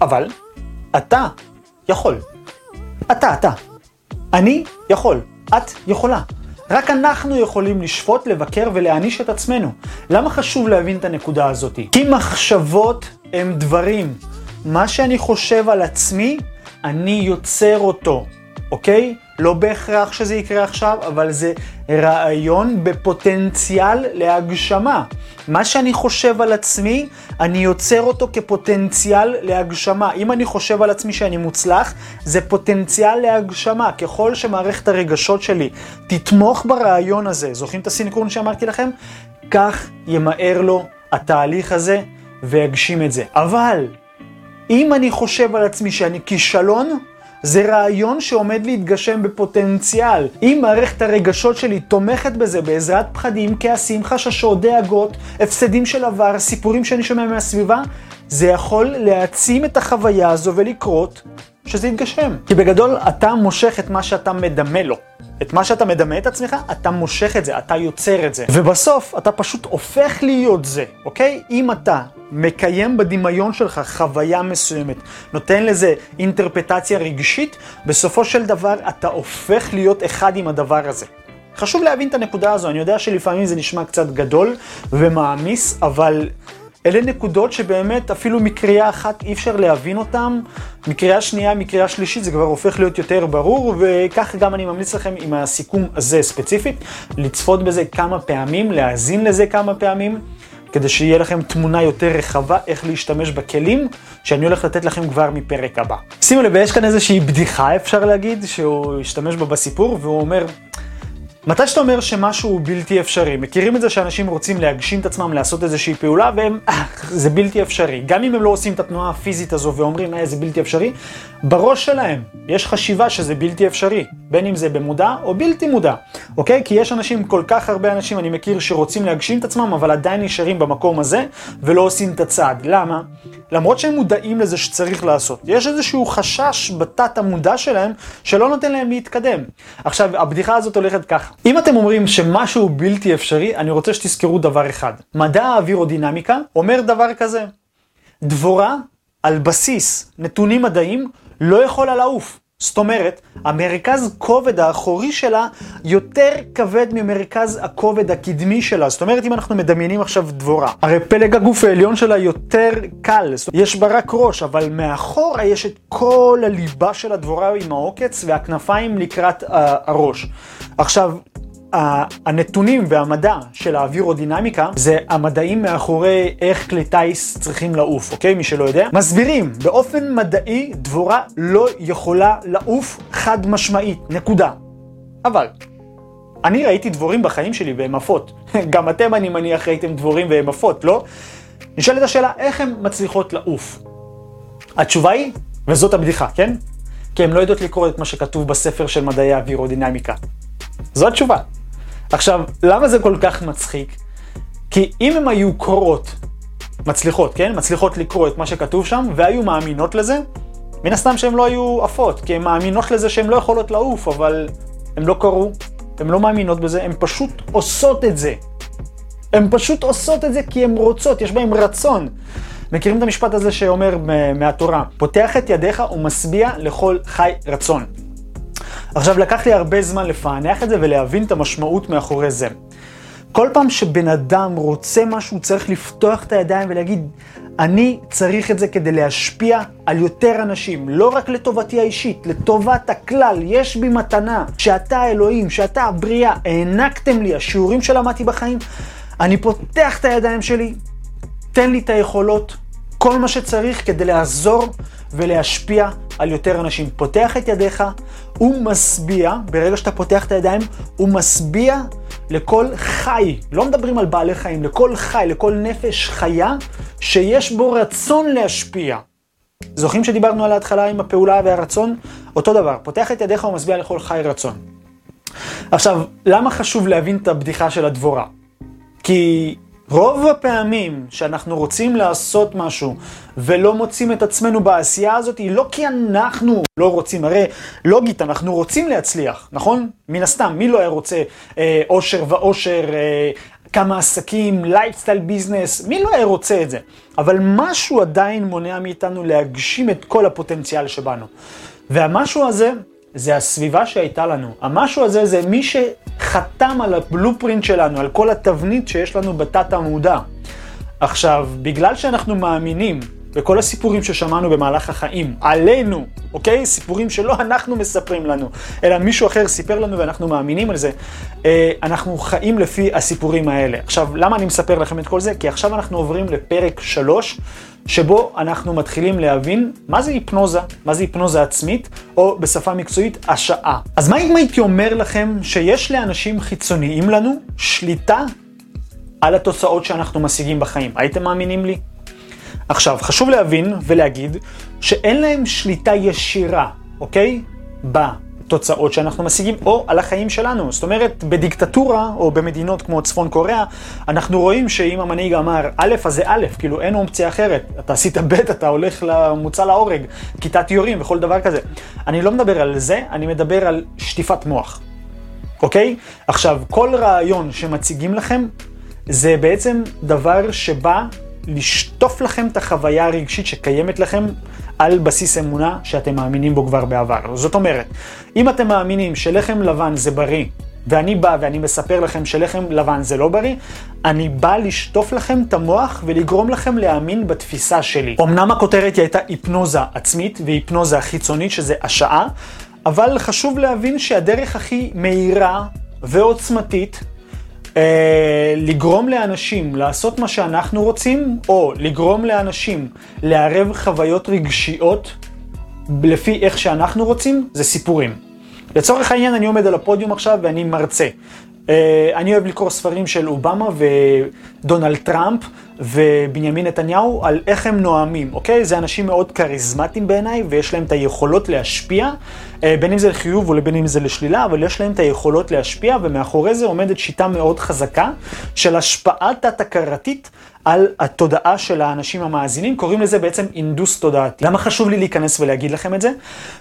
S1: אבל אתה יכול. אתה, אתה. אני יכול, את יכולה. רק אנחנו יכולים לשפוט, לבקר ולהעניש את עצמנו. למה חשוב להבין את הנקודה הזאת? כי מחשבות הם דברים. מה שאני חושב על עצמי, אני יוצר אותו, אוקיי? לא בהכרח שזה יקרה עכשיו, אבל זה רעיון בפוטנציאל להגשמה. מה שאני חושב על עצמי, אני יוצר אותו כפוטנציאל להגשמה. אם אני חושב על עצמי שאני מוצלח, זה פוטנציאל להגשמה. ככל שמערכת הרגשות שלי תתמוך ברעיון הזה, זוכרים את הסינכרון שאמרתי לכם? כך ימהר לו התהליך הזה ויגשים את זה. אבל, אם אני חושב על עצמי שאני כישלון, זה רעיון שעומד להתגשם בפוטנציאל. אם מערכת הרגשות שלי תומכת בזה בעזרת פחדים, כעסים, חששות, דאגות, הפסדים של עבר, סיפורים שאני שומע מהסביבה, זה יכול להעצים את החוויה הזו ולקרות שזה יתגשם. כי בגדול אתה מושך את מה שאתה מדמה לו. את מה שאתה מדמה את עצמך, אתה מושך את זה, אתה יוצר את זה. ובסוף אתה פשוט הופך להיות זה, אוקיי? אם אתה מקיים בדמיון שלך חוויה מסוימת, נותן לזה אינטרפטציה רגשית, בסופו של דבר אתה הופך להיות אחד עם הדבר הזה. חשוב להבין את הנקודה הזו, אני יודע שלפעמים זה נשמע קצת גדול ומעמיס, אבל אלה נקודות שבאמת אפילו מקריאה אחת אי אפשר להבין אותן, מקריאה שנייה, מקריאה שלישית זה כבר הופך להיות יותר ברור, וכך גם אני ממליץ לכם עם הסיכום הזה ספציפית, לצפות בזה כמה פעמים, להאזין לזה כמה פעמים. כדי שיהיה לכם תמונה יותר רחבה איך להשתמש בכלים שאני הולך לתת לכם כבר מפרק הבא. שימו לב, יש כאן איזושהי בדיחה אפשר להגיד, שהוא השתמש בה בסיפור, והוא אומר, מתי שאתה אומר שמשהו הוא בלתי אפשרי, מכירים את זה שאנשים רוצים להגשים את עצמם, לעשות איזושהי פעולה, והם, אה, זה בלתי אפשרי. גם אם הם לא עושים את התנועה הפיזית הזו ואומרים, אה, זה בלתי אפשרי, בראש שלהם יש חשיבה שזה בלתי אפשרי, בין אם זה במודע או בלתי מודע, אוקיי? כי יש אנשים, כל כך הרבה אנשים אני מכיר שרוצים להגשים את עצמם, אבל עדיין נשארים במקום הזה ולא עושים את הצעד. למה? למרות שהם מודעים לזה שצריך לעשות. יש איזשהו חשש בתת המודע שלהם שלא נותן להם להתקדם. עכשיו, הבדיחה הזאת הולכת ככה. אם אתם אומרים שמשהו בלתי אפשרי, אני רוצה שתזכרו דבר אחד. מדע האווירודינמיקה אומר דבר כזה. דבורה על בסיס נתונים מדעיים לא יכולה לעוף. זאת אומרת, המרכז כובד האחורי שלה יותר כבד ממרכז הכובד הקדמי שלה. זאת אומרת, אם אנחנו מדמיינים עכשיו דבורה, הרי פלג הגוף העליון שלה יותר קל, יש בה רק ראש, אבל מאחורה יש את כל הליבה של הדבורה עם העוקץ והכנפיים לקראת uh, הראש. עכשיו, הנתונים והמדע של האווירודינמיקה זה המדעים מאחורי איך כלי טיס צריכים לעוף, אוקיי? מי שלא יודע. מסבירים, באופן מדעי דבורה לא יכולה לעוף חד משמעית, נקודה. אבל, אני ראיתי דבורים בחיים שלי והם עפות. <laughs> גם אתם, אני מניח, ראיתם דבורים והם עפות, לא? נשאלת השאלה, איך הן מצליחות לעוף? התשובה היא, וזאת הבדיחה, כן? כי הן לא יודעות לקרוא את מה שכתוב בספר של מדעי האווירודינמיקה. זו התשובה. עכשיו, למה זה כל כך מצחיק? כי אם הם היו קוראות, מצליחות, כן? מצליחות לקרוא את מה שכתוב שם, והיו מאמינות לזה, מן הסתם שהן לא היו עפות, כי הן מאמינות לזה שהן לא יכולות לעוף, אבל הן לא קראו, הן לא מאמינות בזה, הן פשוט עושות את זה. הן פשוט עושות את זה כי הן רוצות, יש בהן רצון. מכירים את המשפט הזה שאומר מהתורה, פותח את ידיך ומשביע לכל חי רצון. עכשיו, לקח לי הרבה זמן לפענח את זה ולהבין את המשמעות מאחורי זה. כל פעם שבן אדם רוצה משהו, צריך לפתוח את הידיים ולהגיד, אני צריך את זה כדי להשפיע על יותר אנשים, לא רק לטובתי האישית, לטובת הכלל. יש בי מתנה, שאתה האלוהים, שאתה הבריאה, הענקתם לי, השיעורים שלמדתי בחיים. אני פותח את הידיים שלי, תן לי את היכולות, כל מה שצריך כדי לעזור ולהשפיע על יותר אנשים. פותח את ידיך, הוא משביע, ברגע שאתה פותח את הידיים, הוא משביע לכל חי, לא מדברים על בעלי חיים, לכל חי, לכל נפש חיה, שיש בו רצון להשפיע. זוכרים שדיברנו על ההתחלה עם הפעולה והרצון? אותו דבר, פותח את ידיך ומשביע לכל חי רצון. עכשיו, למה חשוב להבין את הבדיחה של הדבורה? כי רוב הפעמים שאנחנו רוצים לעשות משהו ולא מוצאים את עצמנו בעשייה הזאת, היא לא כי אנחנו לא רוצים, הרי לוגית, אנחנו רוצים להצליח, נכון? מן הסתם, מי לא היה רוצה אה, עושר ואושר, אה, כמה עסקים, lifestyle business, מי לא היה רוצה את זה? אבל משהו עדיין מונע מאיתנו להגשים את כל הפוטנציאל שבנו. והמשהו הזה זה הסביבה שהייתה לנו. המשהו הזה זה מי שחתם על הבלופרינט שלנו, על כל התבנית שיש לנו בתת המודע. עכשיו, בגלל שאנחנו מאמינים בכל הסיפורים ששמענו במהלך החיים, עלינו, אוקיי? סיפורים שלא אנחנו מספרים לנו, אלא מישהו אחר סיפר לנו ואנחנו מאמינים על זה, אה, אנחנו חיים לפי הסיפורים האלה. עכשיו, למה אני מספר לכם את כל זה? כי עכשיו אנחנו עוברים לפרק 3, שבו אנחנו מתחילים להבין מה זה היפנוזה, מה זה היפנוזה עצמית, או בשפה מקצועית, השעה. אז מה אם הייתי אומר לכם שיש לאנשים חיצוניים לנו שליטה על התוצאות שאנחנו משיגים בחיים? הייתם מאמינים לי? עכשיו, חשוב להבין ולהגיד שאין להם שליטה ישירה, אוקיי? בתוצאות שאנחנו משיגים, או על החיים שלנו. זאת אומרת, בדיקטטורה, או במדינות כמו צפון קוריאה, אנחנו רואים שאם המנהיג אמר א', אז זה א', כאילו אין אופציה אחרת. אתה עשית ב', אתה הולך למוצא להורג, כיתת יורים וכל דבר כזה. אני לא מדבר על זה, אני מדבר על שטיפת מוח, אוקיי? עכשיו, כל רעיון שמציגים לכם, זה בעצם דבר שבא לשטוף לכם את החוויה הרגשית שקיימת לכם על בסיס אמונה שאתם מאמינים בו כבר בעבר. זאת אומרת, אם אתם מאמינים שלחם לבן זה בריא, ואני בא ואני מספר לכם שלחם לבן זה לא בריא, אני בא לשטוף לכם את המוח ולגרום לכם להאמין בתפיסה שלי. אמנם הכותרת היא הייתה היפנוזה עצמית והיפנוזה חיצונית, שזה השעה, אבל חשוב להבין שהדרך הכי מהירה ועוצמתית אה, לגרום לאנשים לעשות מה שאנחנו רוצים, או לגרום לאנשים לערב חוויות רגשיות לפי איך שאנחנו רוצים, זה סיפורים. לצורך העניין אני עומד על הפודיום עכשיו ואני מרצה. אה, אני אוהב לקרוא ספרים של אובמה ודונלד טראמפ ובנימין נתניהו על איך הם נואמים, אוקיי? זה אנשים מאוד כריזמטיים בעיניי ויש להם את היכולות להשפיע, אה, בין אם זה לחיוב ובין אם זה לשלילה, אבל יש להם את היכולות להשפיע ומאחורי זה עומדת שיטה מאוד חזקה של השפעה תת-הכרתית על התודעה של האנשים המאזינים, קוראים לזה בעצם אינדוס תודעתי. למה חשוב לי להיכנס ולהגיד לכם את זה?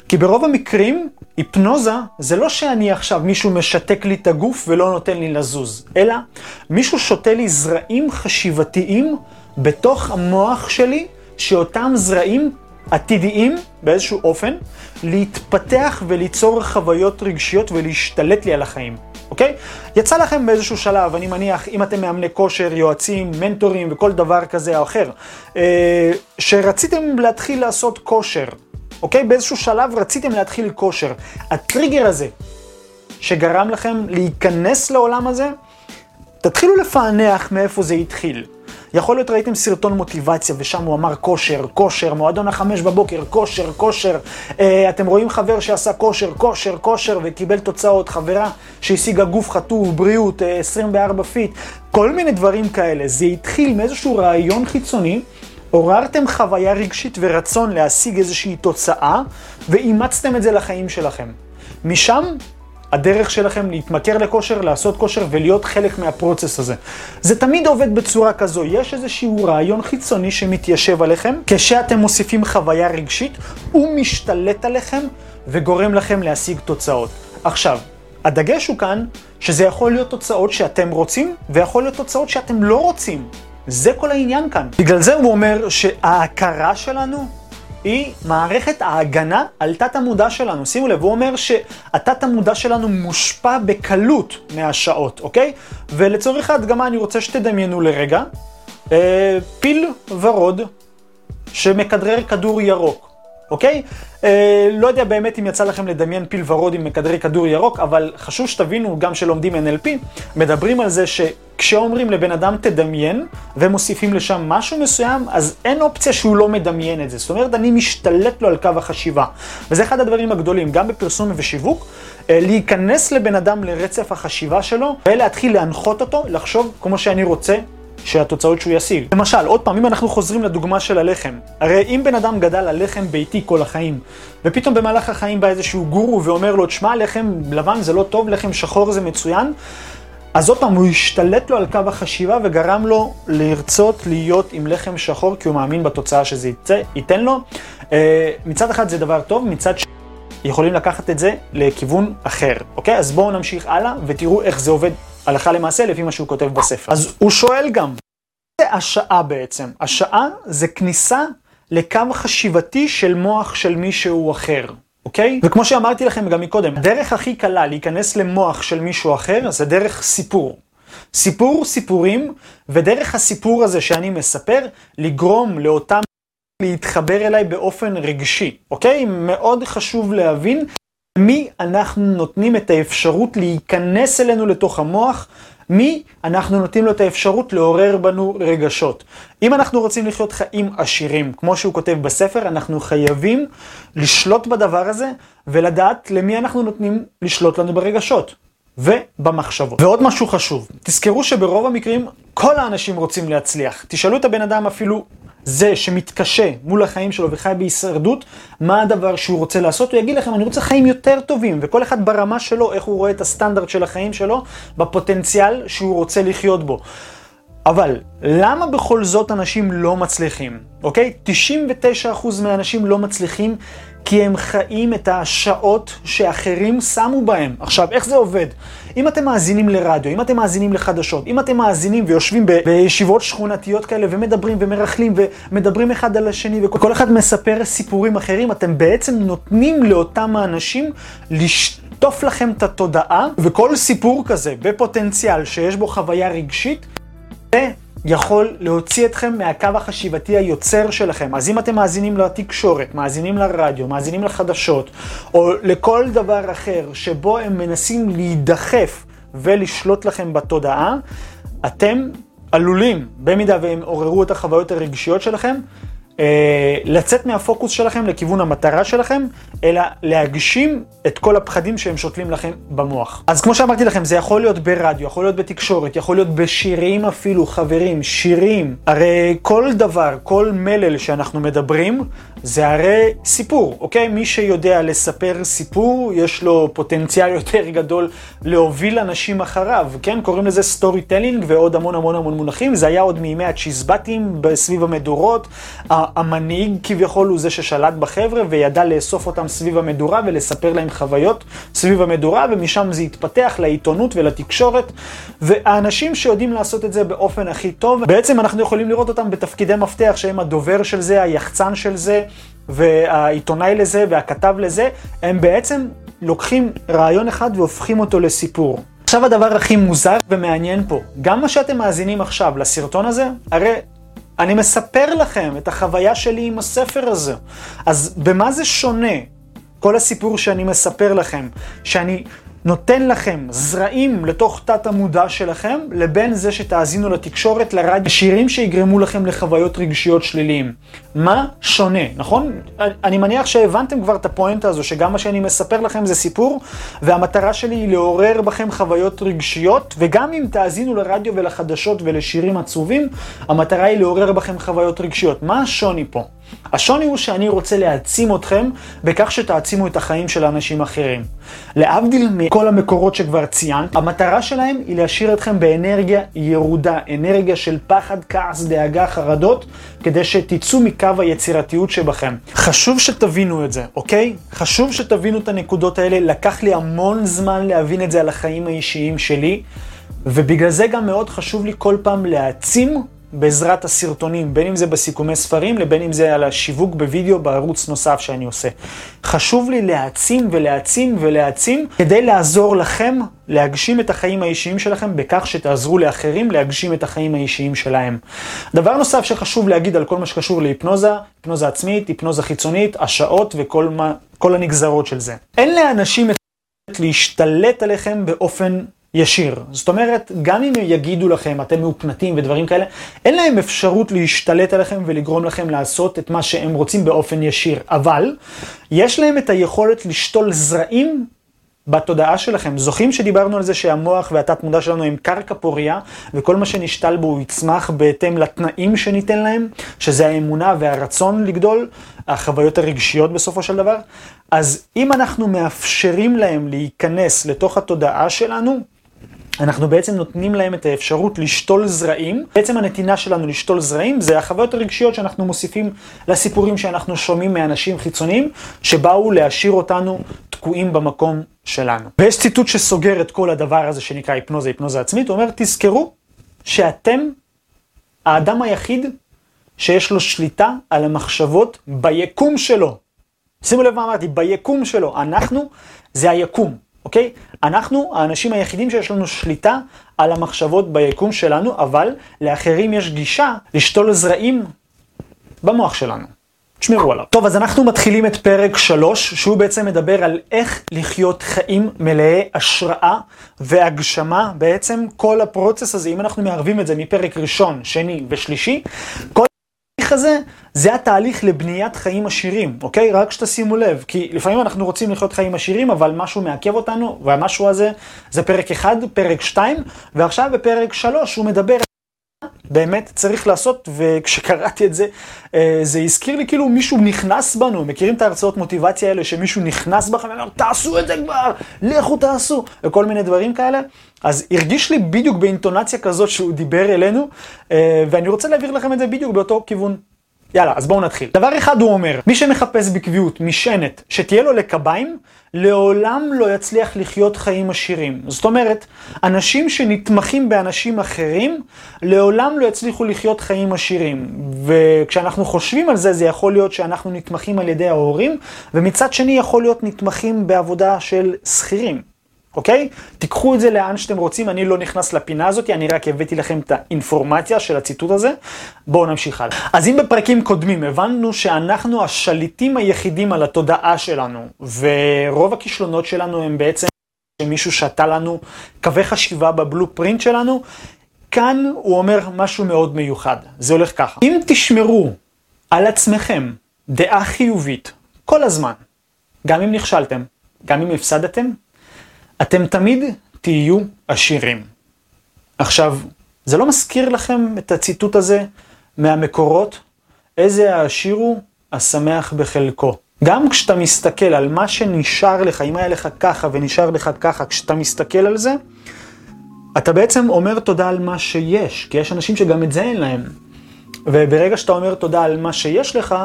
S1: כי ברוב המקרים, היפנוזה זה לא שאני עכשיו, מישהו משתק לי את הגוף ולא נותן לי לזוז, אלא מישהו שותה לי זרעים חשיבתיים בתוך המוח שלי, שאותם זרעים עתידיים באיזשהו אופן, להתפתח וליצור חוויות רגשיות ולהשתלט לי על החיים. אוקיי? יצא לכם באיזשהו שלב, אני מניח, אם אתם מאמני כושר, יועצים, מנטורים וכל דבר כזה או אחר, אה, שרציתם להתחיל לעשות כושר, אוקיי? באיזשהו שלב רציתם להתחיל כושר. הטריגר הזה, שגרם לכם להיכנס לעולם הזה, תתחילו לפענח מאיפה זה התחיל. יכול להיות ראיתם סרטון מוטיבציה ושם הוא אמר כושר, כושר, מועדון החמש בבוקר, כושר, כושר. אה, אתם רואים חבר שעשה כושר, כושר, כושר וקיבל תוצאות, חברה שהשיגה גוף חטוב, בריאות, אה, 24 fit, כל מיני דברים כאלה. זה התחיל מאיזשהו רעיון חיצוני. עוררתם חוויה רגשית ורצון להשיג איזושהי תוצאה, ואימצתם את זה לחיים שלכם. משם הדרך שלכם להתמכר לכושר, לעשות כושר ולהיות חלק מהפרוצס הזה. זה תמיד עובד בצורה כזו, יש איזשהו רעיון חיצוני שמתיישב עליכם, כשאתם מוסיפים חוויה רגשית, הוא משתלט עליכם וגורם לכם להשיג תוצאות. עכשיו, הדגש הוא כאן שזה יכול להיות תוצאות שאתם רוצים, ויכול להיות תוצאות שאתם לא רוצים. זה כל העניין כאן. בגלל זה הוא אומר שההכרה שלנו היא מערכת ההגנה על תת המודע שלנו. שימו לב, הוא אומר שהתת המודע שלנו מושפע בקלות מהשעות, אוקיי? ולצורך ההדגמה אני רוצה שתדמיינו לרגע אה, פיל ורוד שמכדרר כדור ירוק. אוקיי? אה, לא יודע באמת אם יצא לכם לדמיין פיל ורוד עם מכדרי כדור ירוק, אבל חשוב שתבינו, גם שלומדים NLP, מדברים על זה שכשאומרים לבן אדם תדמיין, ומוסיפים לשם משהו מסוים, אז אין אופציה שהוא לא מדמיין את זה. זאת אומרת, אני משתלט לו על קו החשיבה. וזה אחד הדברים הגדולים, גם בפרסום ושיווק, אה, להיכנס לבן אדם לרצף החשיבה שלו, ולהתחיל להנחות אותו, לחשוב כמו שאני רוצה, שהתוצאות שהוא ישיג. למשל, עוד פעם, אם אנחנו חוזרים לדוגמה של הלחם, הרי אם בן אדם גדל על לחם ביתי כל החיים, ופתאום במהלך החיים בא איזשהו גורו ואומר לו, תשמע, לחם לבן זה לא טוב, לחם שחור זה מצוין, אז עוד פעם, הוא השתלט לו על קו החשיבה וגרם לו לרצות להיות עם לחם שחור, כי הוא מאמין בתוצאה שזה יצא, ייתן לו. אה, מצד אחד זה דבר טוב, מצד שני... יכולים לקחת את זה לכיוון אחר, אוקיי? אז בואו נמשיך הלאה ותראו איך זה עובד הלכה למעשה לפי מה שהוא כותב בספר. אז הוא שואל גם, זה השעה בעצם? השעה זה כניסה לקו חשיבתי של מוח של מישהו אחר, אוקיי? וכמו שאמרתי לכם גם מקודם, הדרך הכי קלה להיכנס למוח של מישהו אחר זה דרך סיפור. סיפור סיפורים, ודרך הסיפור הזה שאני מספר, לגרום לאותם להתחבר אליי באופן רגשי, אוקיי? מאוד חשוב להבין מי אנחנו נותנים את האפשרות להיכנס אלינו לתוך המוח, מי אנחנו נותנים לו את האפשרות לעורר בנו רגשות. אם אנחנו רוצים לחיות חיים עשירים, כמו שהוא כותב בספר, אנחנו חייבים לשלוט בדבר הזה ולדעת למי אנחנו נותנים לשלוט לנו ברגשות. ובמחשבות. ועוד משהו חשוב, תזכרו שברוב המקרים כל האנשים רוצים להצליח. תשאלו את הבן אדם אפילו זה שמתקשה מול החיים שלו וחי בהישרדות, מה הדבר שהוא רוצה לעשות? הוא יגיד לכם, אני רוצה חיים יותר טובים, וכל אחד ברמה שלו, איך הוא רואה את הסטנדרט של החיים שלו, בפוטנציאל שהוא רוצה לחיות בו. אבל למה בכל זאת אנשים לא מצליחים? אוקיי? 99% מהאנשים לא מצליחים כי הם חיים את השעות שאחרים שמו בהם. עכשיו, איך זה עובד? אם אתם מאזינים לרדיו, אם אתם מאזינים לחדשות, אם אתם מאזינים ויושבים בישיבות שכונתיות כאלה ומדברים ומרכלים ומדברים אחד על השני וכל אחד מספר סיפורים אחרים, אתם בעצם נותנים לאותם האנשים לשטוף לכם את התודעה, וכל סיפור כזה בפוטנציאל שיש בו חוויה רגשית, זה יכול להוציא אתכם מהקו החשיבתי היוצר שלכם. אז אם אתם מאזינים לתקשורת, מאזינים לרדיו, מאזינים לחדשות, או לכל דבר אחר שבו הם מנסים להידחף ולשלוט לכם בתודעה, אתם עלולים, במידה והם עוררו את החוויות הרגשיות שלכם, אה, לצאת מהפוקוס שלכם לכיוון המטרה שלכם, אלא להגשים את כל הפחדים שהם שותלים לכם במוח. אז כמו שאמרתי לכם, זה יכול להיות ברדיו, יכול להיות בתקשורת, יכול להיות בשירים אפילו, חברים, שירים. הרי כל דבר, כל מלל שאנחנו מדברים, זה הרי סיפור, אוקיי? מי שיודע לספר סיפור, יש לו פוטנציאל <laughs> יותר גדול להוביל אנשים אחריו, כן? קוראים לזה storytelling ועוד המון המון המון מונחים. זה היה עוד מימי הצ'יזבטים סביב המדורות. המנהיג כביכול הוא זה ששלט בחבר'ה וידע לאסוף אותם סביב המדורה ולספר להם חוויות סביב המדורה, ומשם זה התפתח לעיתונות ולתקשורת. והאנשים שיודעים לעשות את זה באופן הכי טוב, בעצם אנחנו יכולים לראות אותם בתפקידי מפתח שהם הדובר של זה, היחצן של זה. והעיתונאי לזה והכתב לזה, הם בעצם לוקחים רעיון אחד והופכים אותו לסיפור. עכשיו הדבר הכי מוזר ומעניין פה, גם מה שאתם מאזינים עכשיו לסרטון הזה, הרי אני מספר לכם את החוויה שלי עם הספר הזה. אז במה זה שונה כל הסיפור שאני מספר לכם, שאני נותן לכם זרעים לתוך תת המודע שלכם, לבין זה שתאזינו לתקשורת, לרדיו, שירים שיגרמו לכם לחוויות רגשיות שליליים. מה שונה, נכון? אני מניח שהבנתם כבר את הפואנטה הזו, שגם מה שאני מספר לכם זה סיפור, והמטרה שלי היא לעורר בכם חוויות רגשיות, וגם אם תאזינו לרדיו ולחדשות ולשירים עצובים, המטרה היא לעורר בכם חוויות רגשיות. מה השוני פה? השוני הוא שאני רוצה להעצים אתכם בכך שתעצימו את החיים של אנשים אחרים. להבדיל מכל המקורות שכבר ציינת, המטרה שלהם היא להשאיר אתכם באנרגיה ירודה, אנרגיה של פחד, כעס, דאגה, חרדות, כדי שתצאו מקו היצירתיות שבכם. חשוב שתבינו את זה, אוקיי? חשוב שתבינו את הנקודות האלה. לקח לי המון זמן להבין את זה על החיים האישיים שלי, ובגלל זה גם מאוד חשוב לי כל פעם להעצים בעזרת הסרטונים, בין אם זה בסיכומי ספרים, לבין אם זה על השיווק בווידאו בערוץ נוסף שאני עושה. חשוב לי להעצים ולהעצים ולהעצים כדי לעזור לכם להגשים את החיים האישיים שלכם בכך שתעזרו לאחרים להגשים את החיים האישיים שלהם. דבר נוסף שחשוב להגיד על כל מה שקשור להיפנוזה, היפנוזה עצמית, היפנוזה חיצונית, השעות וכל מה, הנגזרות של זה. אין לאנשים את להשתלט עליכם באופן ישיר. זאת אומרת, גם אם יגידו לכם, אתם מאופנתים ודברים כאלה, אין להם אפשרות להשתלט עליכם ולגרום לכם לעשות את מה שהם רוצים באופן ישיר. אבל, יש להם את היכולת לשתול זרעים בתודעה שלכם. זוכרים שדיברנו על זה שהמוח והתת מודע שלנו הם קרקע פוריה, וכל מה שנשתל בו הוא יצמח בהתאם לתנאים שניתן להם, שזה האמונה והרצון לגדול, החוויות הרגשיות בסופו של דבר. אז אם אנחנו מאפשרים להם להיכנס לתוך התודעה שלנו, אנחנו בעצם נותנים להם את האפשרות לשתול זרעים. בעצם הנתינה שלנו לשתול זרעים זה החוויות הרגשיות שאנחנו מוסיפים לסיפורים שאנחנו שומעים מאנשים חיצוניים, שבאו להשאיר אותנו תקועים במקום שלנו. ויש ציטוט שסוגר את כל הדבר הזה שנקרא היפנוזה, היפנוזה עצמית, הוא אומר, תזכרו שאתם האדם היחיד שיש לו שליטה על המחשבות ביקום שלו. שימו לב מה אמרתי, ביקום שלו. אנחנו זה היקום. אוקיי? אנחנו האנשים היחידים שיש לנו שליטה על המחשבות ביקום שלנו, אבל לאחרים יש גישה לשתול זרעים במוח שלנו. תשמרו עליו. טוב, אז אנחנו מתחילים את פרק 3, שהוא בעצם מדבר על איך לחיות חיים מלאי השראה והגשמה. בעצם כל הפרוצס הזה, אם אנחנו מערבים את זה מפרק ראשון, שני ושלישי, כל... התהליך הזה, זה התהליך לבניית חיים עשירים, אוקיי? רק שתשימו לב, כי לפעמים אנחנו רוצים לחיות חיים עשירים, אבל משהו מעכב אותנו, והמשהו הזה זה פרק 1, פרק 2, ועכשיו בפרק 3 הוא מדבר באמת צריך לעשות, וכשקראתי את זה, אה, זה הזכיר לי כאילו מישהו נכנס בנו, מכירים את ההרצאות מוטיבציה האלה שמישהו נכנס בכם ואומר, תעשו את זה כבר, לכו תעשו, וכל מיני דברים כאלה. אז הרגיש לי בדיוק באינטונציה כזאת שהוא דיבר אלינו, אה, ואני רוצה להעביר לכם את זה בדיוק באותו כיוון. יאללה, אז בואו נתחיל. דבר אחד הוא אומר, מי שמחפש בקביעות משענת שתהיה לו לקביים, לעולם לא יצליח לחיות חיים עשירים. זאת אומרת, אנשים שנתמכים באנשים אחרים, לעולם לא יצליחו לחיות חיים עשירים. וכשאנחנו חושבים על זה, זה יכול להיות שאנחנו נתמכים על ידי ההורים, ומצד שני יכול להיות נתמכים בעבודה של שכירים. אוקיי? תיקחו את זה לאן שאתם רוצים, אני לא נכנס לפינה הזאת, אני רק הבאתי לכם את האינפורמציה של הציטוט הזה. בואו נמשיך הלאה. אז אם בפרקים קודמים הבנו שאנחנו השליטים היחידים על התודעה שלנו, ורוב הכישלונות שלנו הם בעצם שמישהו שתה לנו קווי חשיבה בבלופרינט שלנו, כאן הוא אומר משהו מאוד מיוחד. זה הולך ככה. אם תשמרו על עצמכם דעה חיובית כל הזמן, גם אם נכשלתם, גם אם הפסדתם, אתם תמיד תהיו עשירים. עכשיו, זה לא מזכיר לכם את הציטוט הזה מהמקורות? איזה העשיר הוא השמח בחלקו. גם כשאתה מסתכל על מה שנשאר לך, אם היה לך ככה ונשאר לך ככה, כשאתה מסתכל על זה, אתה בעצם אומר תודה על מה שיש, כי יש אנשים שגם את זה אין להם. וברגע שאתה אומר תודה על מה שיש לך,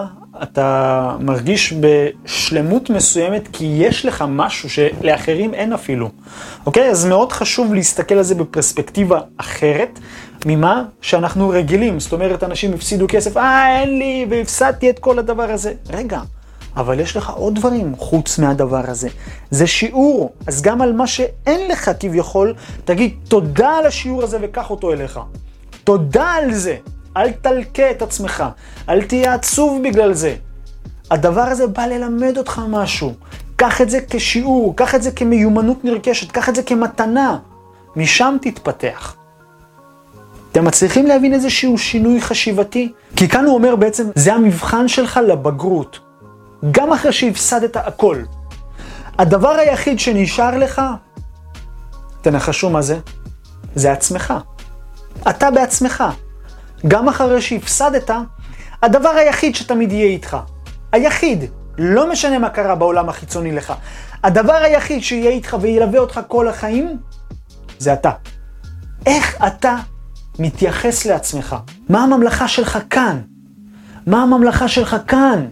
S1: אתה מרגיש בשלמות מסוימת כי יש לך משהו שלאחרים אין אפילו. אוקיי? אז מאוד חשוב להסתכל על זה בפרספקטיבה אחרת ממה שאנחנו רגילים. זאת אומרת, אנשים הפסידו כסף, אה, אין לי, והפסדתי את כל הדבר הזה. רגע. אבל יש לך עוד דברים חוץ מהדבר הזה. זה שיעור, אז גם על מה שאין לך כביכול, תגיד תודה על השיעור הזה וקח אותו אליך. תודה על זה. אל תלקה את עצמך, אל תהיה עצוב בגלל זה. הדבר הזה בא ללמד אותך משהו. קח את זה כשיעור, קח את זה כמיומנות נרכשת, קח את זה כמתנה. משם תתפתח. אתם מצליחים להבין איזשהו שינוי חשיבתי? כי כאן הוא אומר בעצם, זה המבחן שלך לבגרות. גם אחרי שהפסדת הכל. הדבר היחיד שנשאר לך, תנחשו מה זה? זה עצמך. אתה בעצמך. גם אחרי שהפסדת, הדבר היחיד שתמיד יהיה איתך, היחיד, לא משנה מה קרה בעולם החיצוני לך, הדבר היחיד שיהיה איתך וילווה אותך כל החיים, זה אתה. איך אתה מתייחס לעצמך? מה הממלכה שלך כאן? מה הממלכה שלך כאן?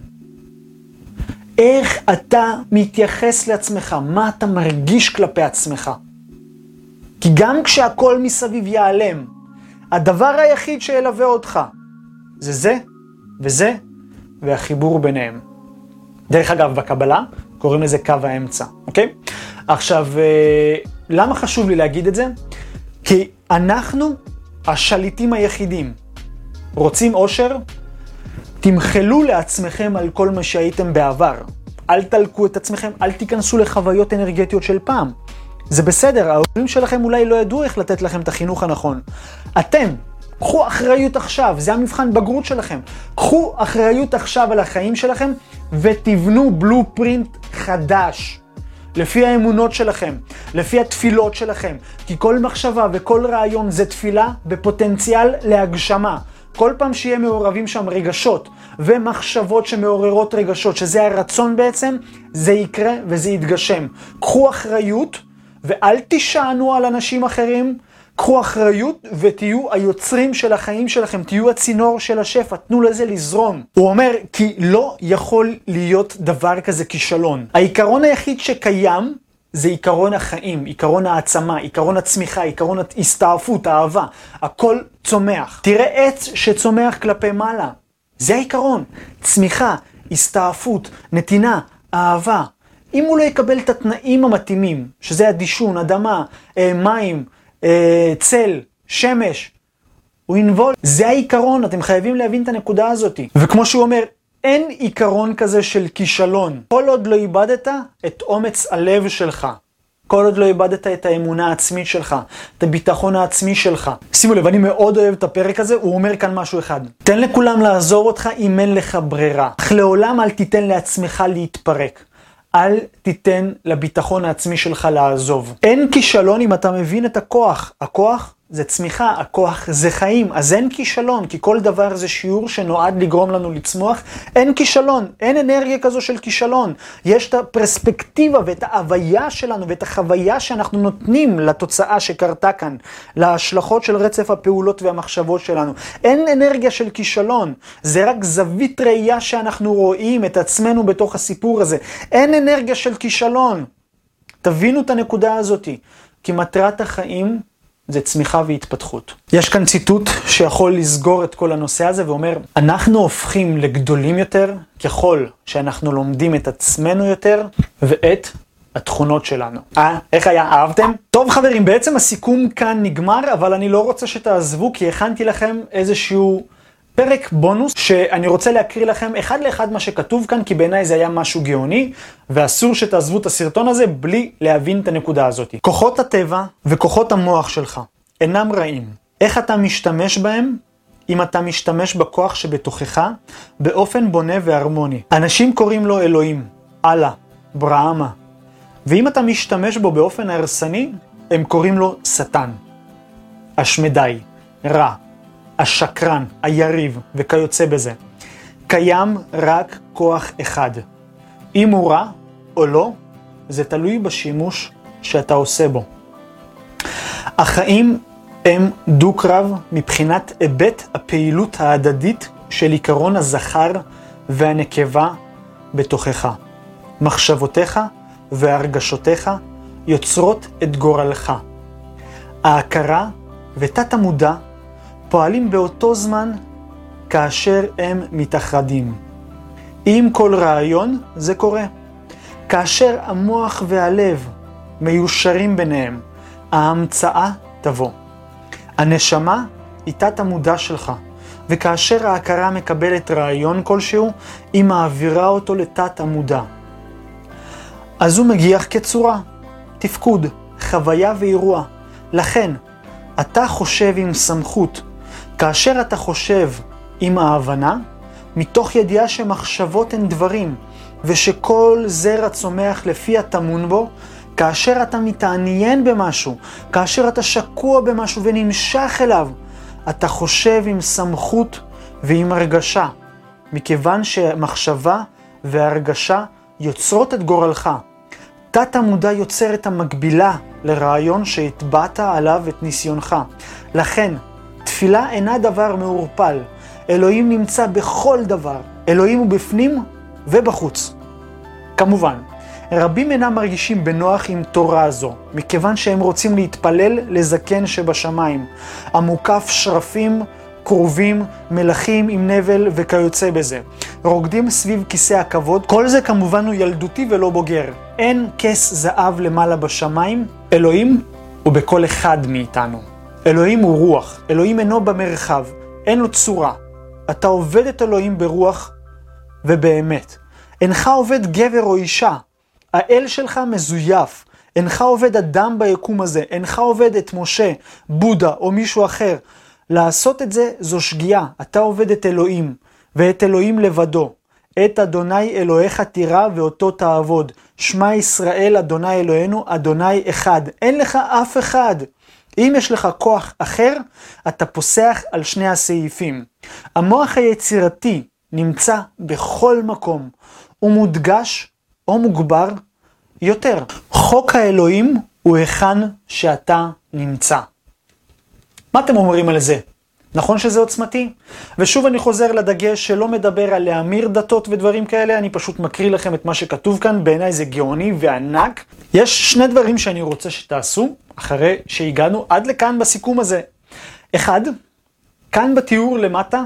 S1: איך אתה מתייחס לעצמך? מה אתה מרגיש כלפי עצמך? כי גם כשהכל מסביב ייעלם, הדבר היחיד שילווה אותך זה זה וזה והחיבור ביניהם. דרך אגב, בקבלה קוראים לזה קו האמצע, אוקיי? עכשיו, אה, למה חשוב לי להגיד את זה? כי אנחנו השליטים היחידים. רוצים אושר? תמחלו לעצמכם על כל מה שהייתם בעבר. אל תלקו את עצמכם, אל תיכנסו לחוויות אנרגטיות של פעם. זה בסדר, ההורים שלכם אולי לא ידעו איך לתת לכם את החינוך הנכון. אתם, קחו אחריות עכשיו, זה המבחן בגרות שלכם. קחו אחריות עכשיו על החיים שלכם ותבנו בלופרינט חדש. לפי האמונות שלכם, לפי התפילות שלכם, כי כל מחשבה וכל רעיון זה תפילה בפוטנציאל להגשמה. כל פעם שיהיה מעורבים שם רגשות ומחשבות שמעוררות רגשות, שזה הרצון בעצם, זה יקרה וזה יתגשם. קחו אחריות ואל תישענו על אנשים אחרים, קחו אחריות ותהיו היוצרים של החיים שלכם, תהיו הצינור של השפע, תנו לזה לזרום. הוא אומר, כי לא יכול להיות דבר כזה כישלון. העיקרון היחיד שקיים זה עיקרון החיים, עיקרון העצמה, עיקרון הצמיחה, עיקרון ההסתעפות, האהבה. הכל צומח. תראה עץ שצומח כלפי מעלה. זה העיקרון. צמיחה, הסתעפות, נתינה, אהבה. אם הוא לא יקבל את התנאים המתאימים, שזה הדישון, אדמה, אה, מים, אה, צל, שמש, הוא ינבול. זה העיקרון, אתם חייבים להבין את הנקודה הזאת. וכמו שהוא אומר, אין עיקרון כזה של כישלון. כל עוד לא איבדת את אומץ הלב שלך. כל עוד לא איבדת את האמונה העצמית שלך, את הביטחון העצמי שלך. שימו לב, אני מאוד אוהב את הפרק הזה, הוא אומר כאן משהו אחד. תן לכולם לעזור אותך אם אין לך ברירה. אך לעולם אל תיתן לעצמך להתפרק. אל תיתן לביטחון העצמי שלך לעזוב. אין כישלון אם אתה מבין את הכוח. הכוח זה צמיחה, הכוח זה חיים, אז אין כישלון, כי כל דבר זה שיעור שנועד לגרום לנו לצמוח. אין כישלון, אין אנרגיה כזו של כישלון. יש את הפרספקטיבה ואת ההוויה שלנו ואת החוויה שאנחנו נותנים לתוצאה שקרתה כאן, להשלכות של רצף הפעולות והמחשבות שלנו. אין אנרגיה של כישלון, זה רק זווית ראייה שאנחנו רואים את עצמנו בתוך הסיפור הזה. אין אנרגיה של כישלון. תבינו את הנקודה הזאתי, כי מטרת החיים זה צמיחה והתפתחות. יש כאן ציטוט שיכול לסגור את כל הנושא הזה ואומר, אנחנו הופכים לגדולים יותר ככל שאנחנו לומדים את עצמנו יותר ואת התכונות שלנו. אה, איך היה? אהבתם? טוב חברים, בעצם הסיכום כאן נגמר, אבל אני לא רוצה שתעזבו כי הכנתי לכם איזשהו... פרק בונוס שאני רוצה להקריא לכם אחד לאחד מה שכתוב כאן, כי בעיניי זה היה משהו גאוני, ואסור שתעזבו את הסרטון הזה בלי להבין את הנקודה הזאת. כוחות הטבע וכוחות המוח שלך אינם רעים. איך אתה משתמש בהם אם אתה משתמש בכוח שבתוכך באופן בונה והרמוני. אנשים קוראים לו אלוהים, אללה, ברהמה, ואם אתה משתמש בו באופן הרסני, הם קוראים לו שטן, השמדי, רע, השקרן, היריב וכיוצא בזה. קיים רק כוח אחד. אם הוא רע או לא, זה תלוי בשימוש שאתה עושה בו. החיים הם דו-קרב מבחינת היבט הפעילות ההדדית של עיקרון הזכר והנקבה בתוכך. מחשבותיך והרגשותיך יוצרות את גורלך. ההכרה ותת המודע פועלים באותו זמן כאשר הם מתאחדים. עם כל רעיון זה קורה. כאשר המוח והלב מיושרים ביניהם, ההמצאה תבוא. הנשמה היא תת המודע שלך, וכאשר ההכרה מקבלת רעיון כלשהו, היא מעבירה אותו לתת המודע. אז הוא מגיח כצורה, תפקוד, חוויה ואירוע. לכן, אתה חושב עם סמכות. כאשר אתה חושב עם ההבנה, מתוך ידיעה שמחשבות הן דברים, ושכל זרע צומח לפי הטמון בו, כאשר אתה מתעניין במשהו, כאשר אתה שקוע במשהו ונמשך אליו, אתה חושב עם סמכות ועם הרגשה, מכיוון שמחשבה והרגשה יוצרות את גורלך. תת המודע יוצר את המקבילה לרעיון שהטבעת עליו את ניסיונך. לכן, תפילה אינה דבר מעורפל. אלוהים נמצא בכל דבר. אלוהים הוא בפנים ובחוץ. כמובן, רבים אינם מרגישים בנוח עם תורה זו, מכיוון שהם רוצים להתפלל לזקן שבשמיים, המוקף שרפים, כרובים, מלכים עם נבל וכיוצא בזה. רוקדים סביב כיסא הכבוד, כל זה כמובן הוא ילדותי ולא בוגר. אין כס זהב למעלה בשמיים, אלוהים הוא בכל אחד מאיתנו. אלוהים הוא רוח, אלוהים אינו במרחב, אין לו צורה. אתה עובד את אלוהים ברוח ובאמת. אינך עובד גבר או אישה, האל שלך מזויף. אינך עובד אדם ביקום הזה, אינך עובד את משה, בודה או מישהו אחר. לעשות את זה זו שגיאה, אתה עובד את אלוהים, ואת אלוהים לבדו. את אדוני אלוהיך תירא ואותו תעבוד. שמע ישראל אדוני אלוהינו, אדוני אחד. אין לך אף אחד. אם יש לך כוח אחר, אתה פוסח על שני הסעיפים. המוח היצירתי נמצא בכל מקום. הוא מודגש או מוגבר יותר. חוק האלוהים הוא היכן שאתה נמצא. מה אתם אומרים על זה? נכון שזה עוצמתי? ושוב אני חוזר לדגש שלא מדבר על להמיר דתות ודברים כאלה, אני פשוט מקריא לכם את מה שכתוב כאן, בעיניי זה גאוני וענק. יש שני דברים שאני רוצה שתעשו, אחרי שהגענו עד לכאן בסיכום הזה. אחד, כאן בתיאור למטה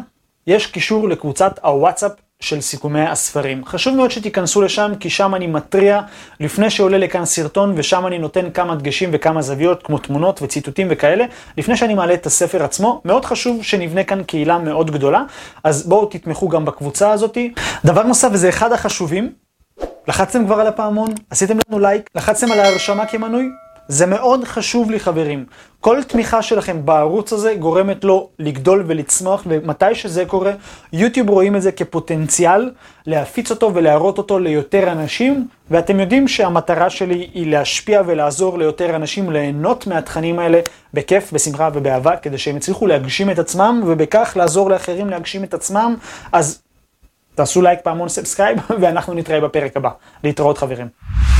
S1: יש קישור לקבוצת הוואטסאפ של סיכומי הספרים. חשוב מאוד שתיכנסו לשם, כי שם אני מתריע לפני שעולה לכאן סרטון, ושם אני נותן כמה דגשים וכמה זוויות, כמו תמונות וציטוטים וכאלה, לפני שאני מעלה את הספר עצמו. מאוד חשוב שנבנה כאן קהילה מאוד גדולה, אז בואו תתמכו גם בקבוצה הזאת. דבר נוסף, וזה אחד החשובים, לחצתם כבר על הפעמון? עשיתם לנו לייק? לחצתם על ההרשמה כמנוי? זה מאוד חשוב לי חברים. כל תמיכה שלכם בערוץ הזה גורמת לו לגדול ולצמוח, ומתי שזה קורה, יוטיוב רואים את זה כפוטנציאל להפיץ אותו ולהראות אותו ליותר אנשים, ואתם יודעים שהמטרה שלי היא להשפיע ולעזור ליותר אנשים ליהנות מהתכנים האלה בכיף, בשמחה ובאהבה, כדי שהם יצליחו להגשים את עצמם, ובכך לעזור לאחרים להגשים את עצמם. אז תעשו לייק פעמון subscribe, <laughs> ואנחנו נתראה בפרק הבא. להתראות חברים.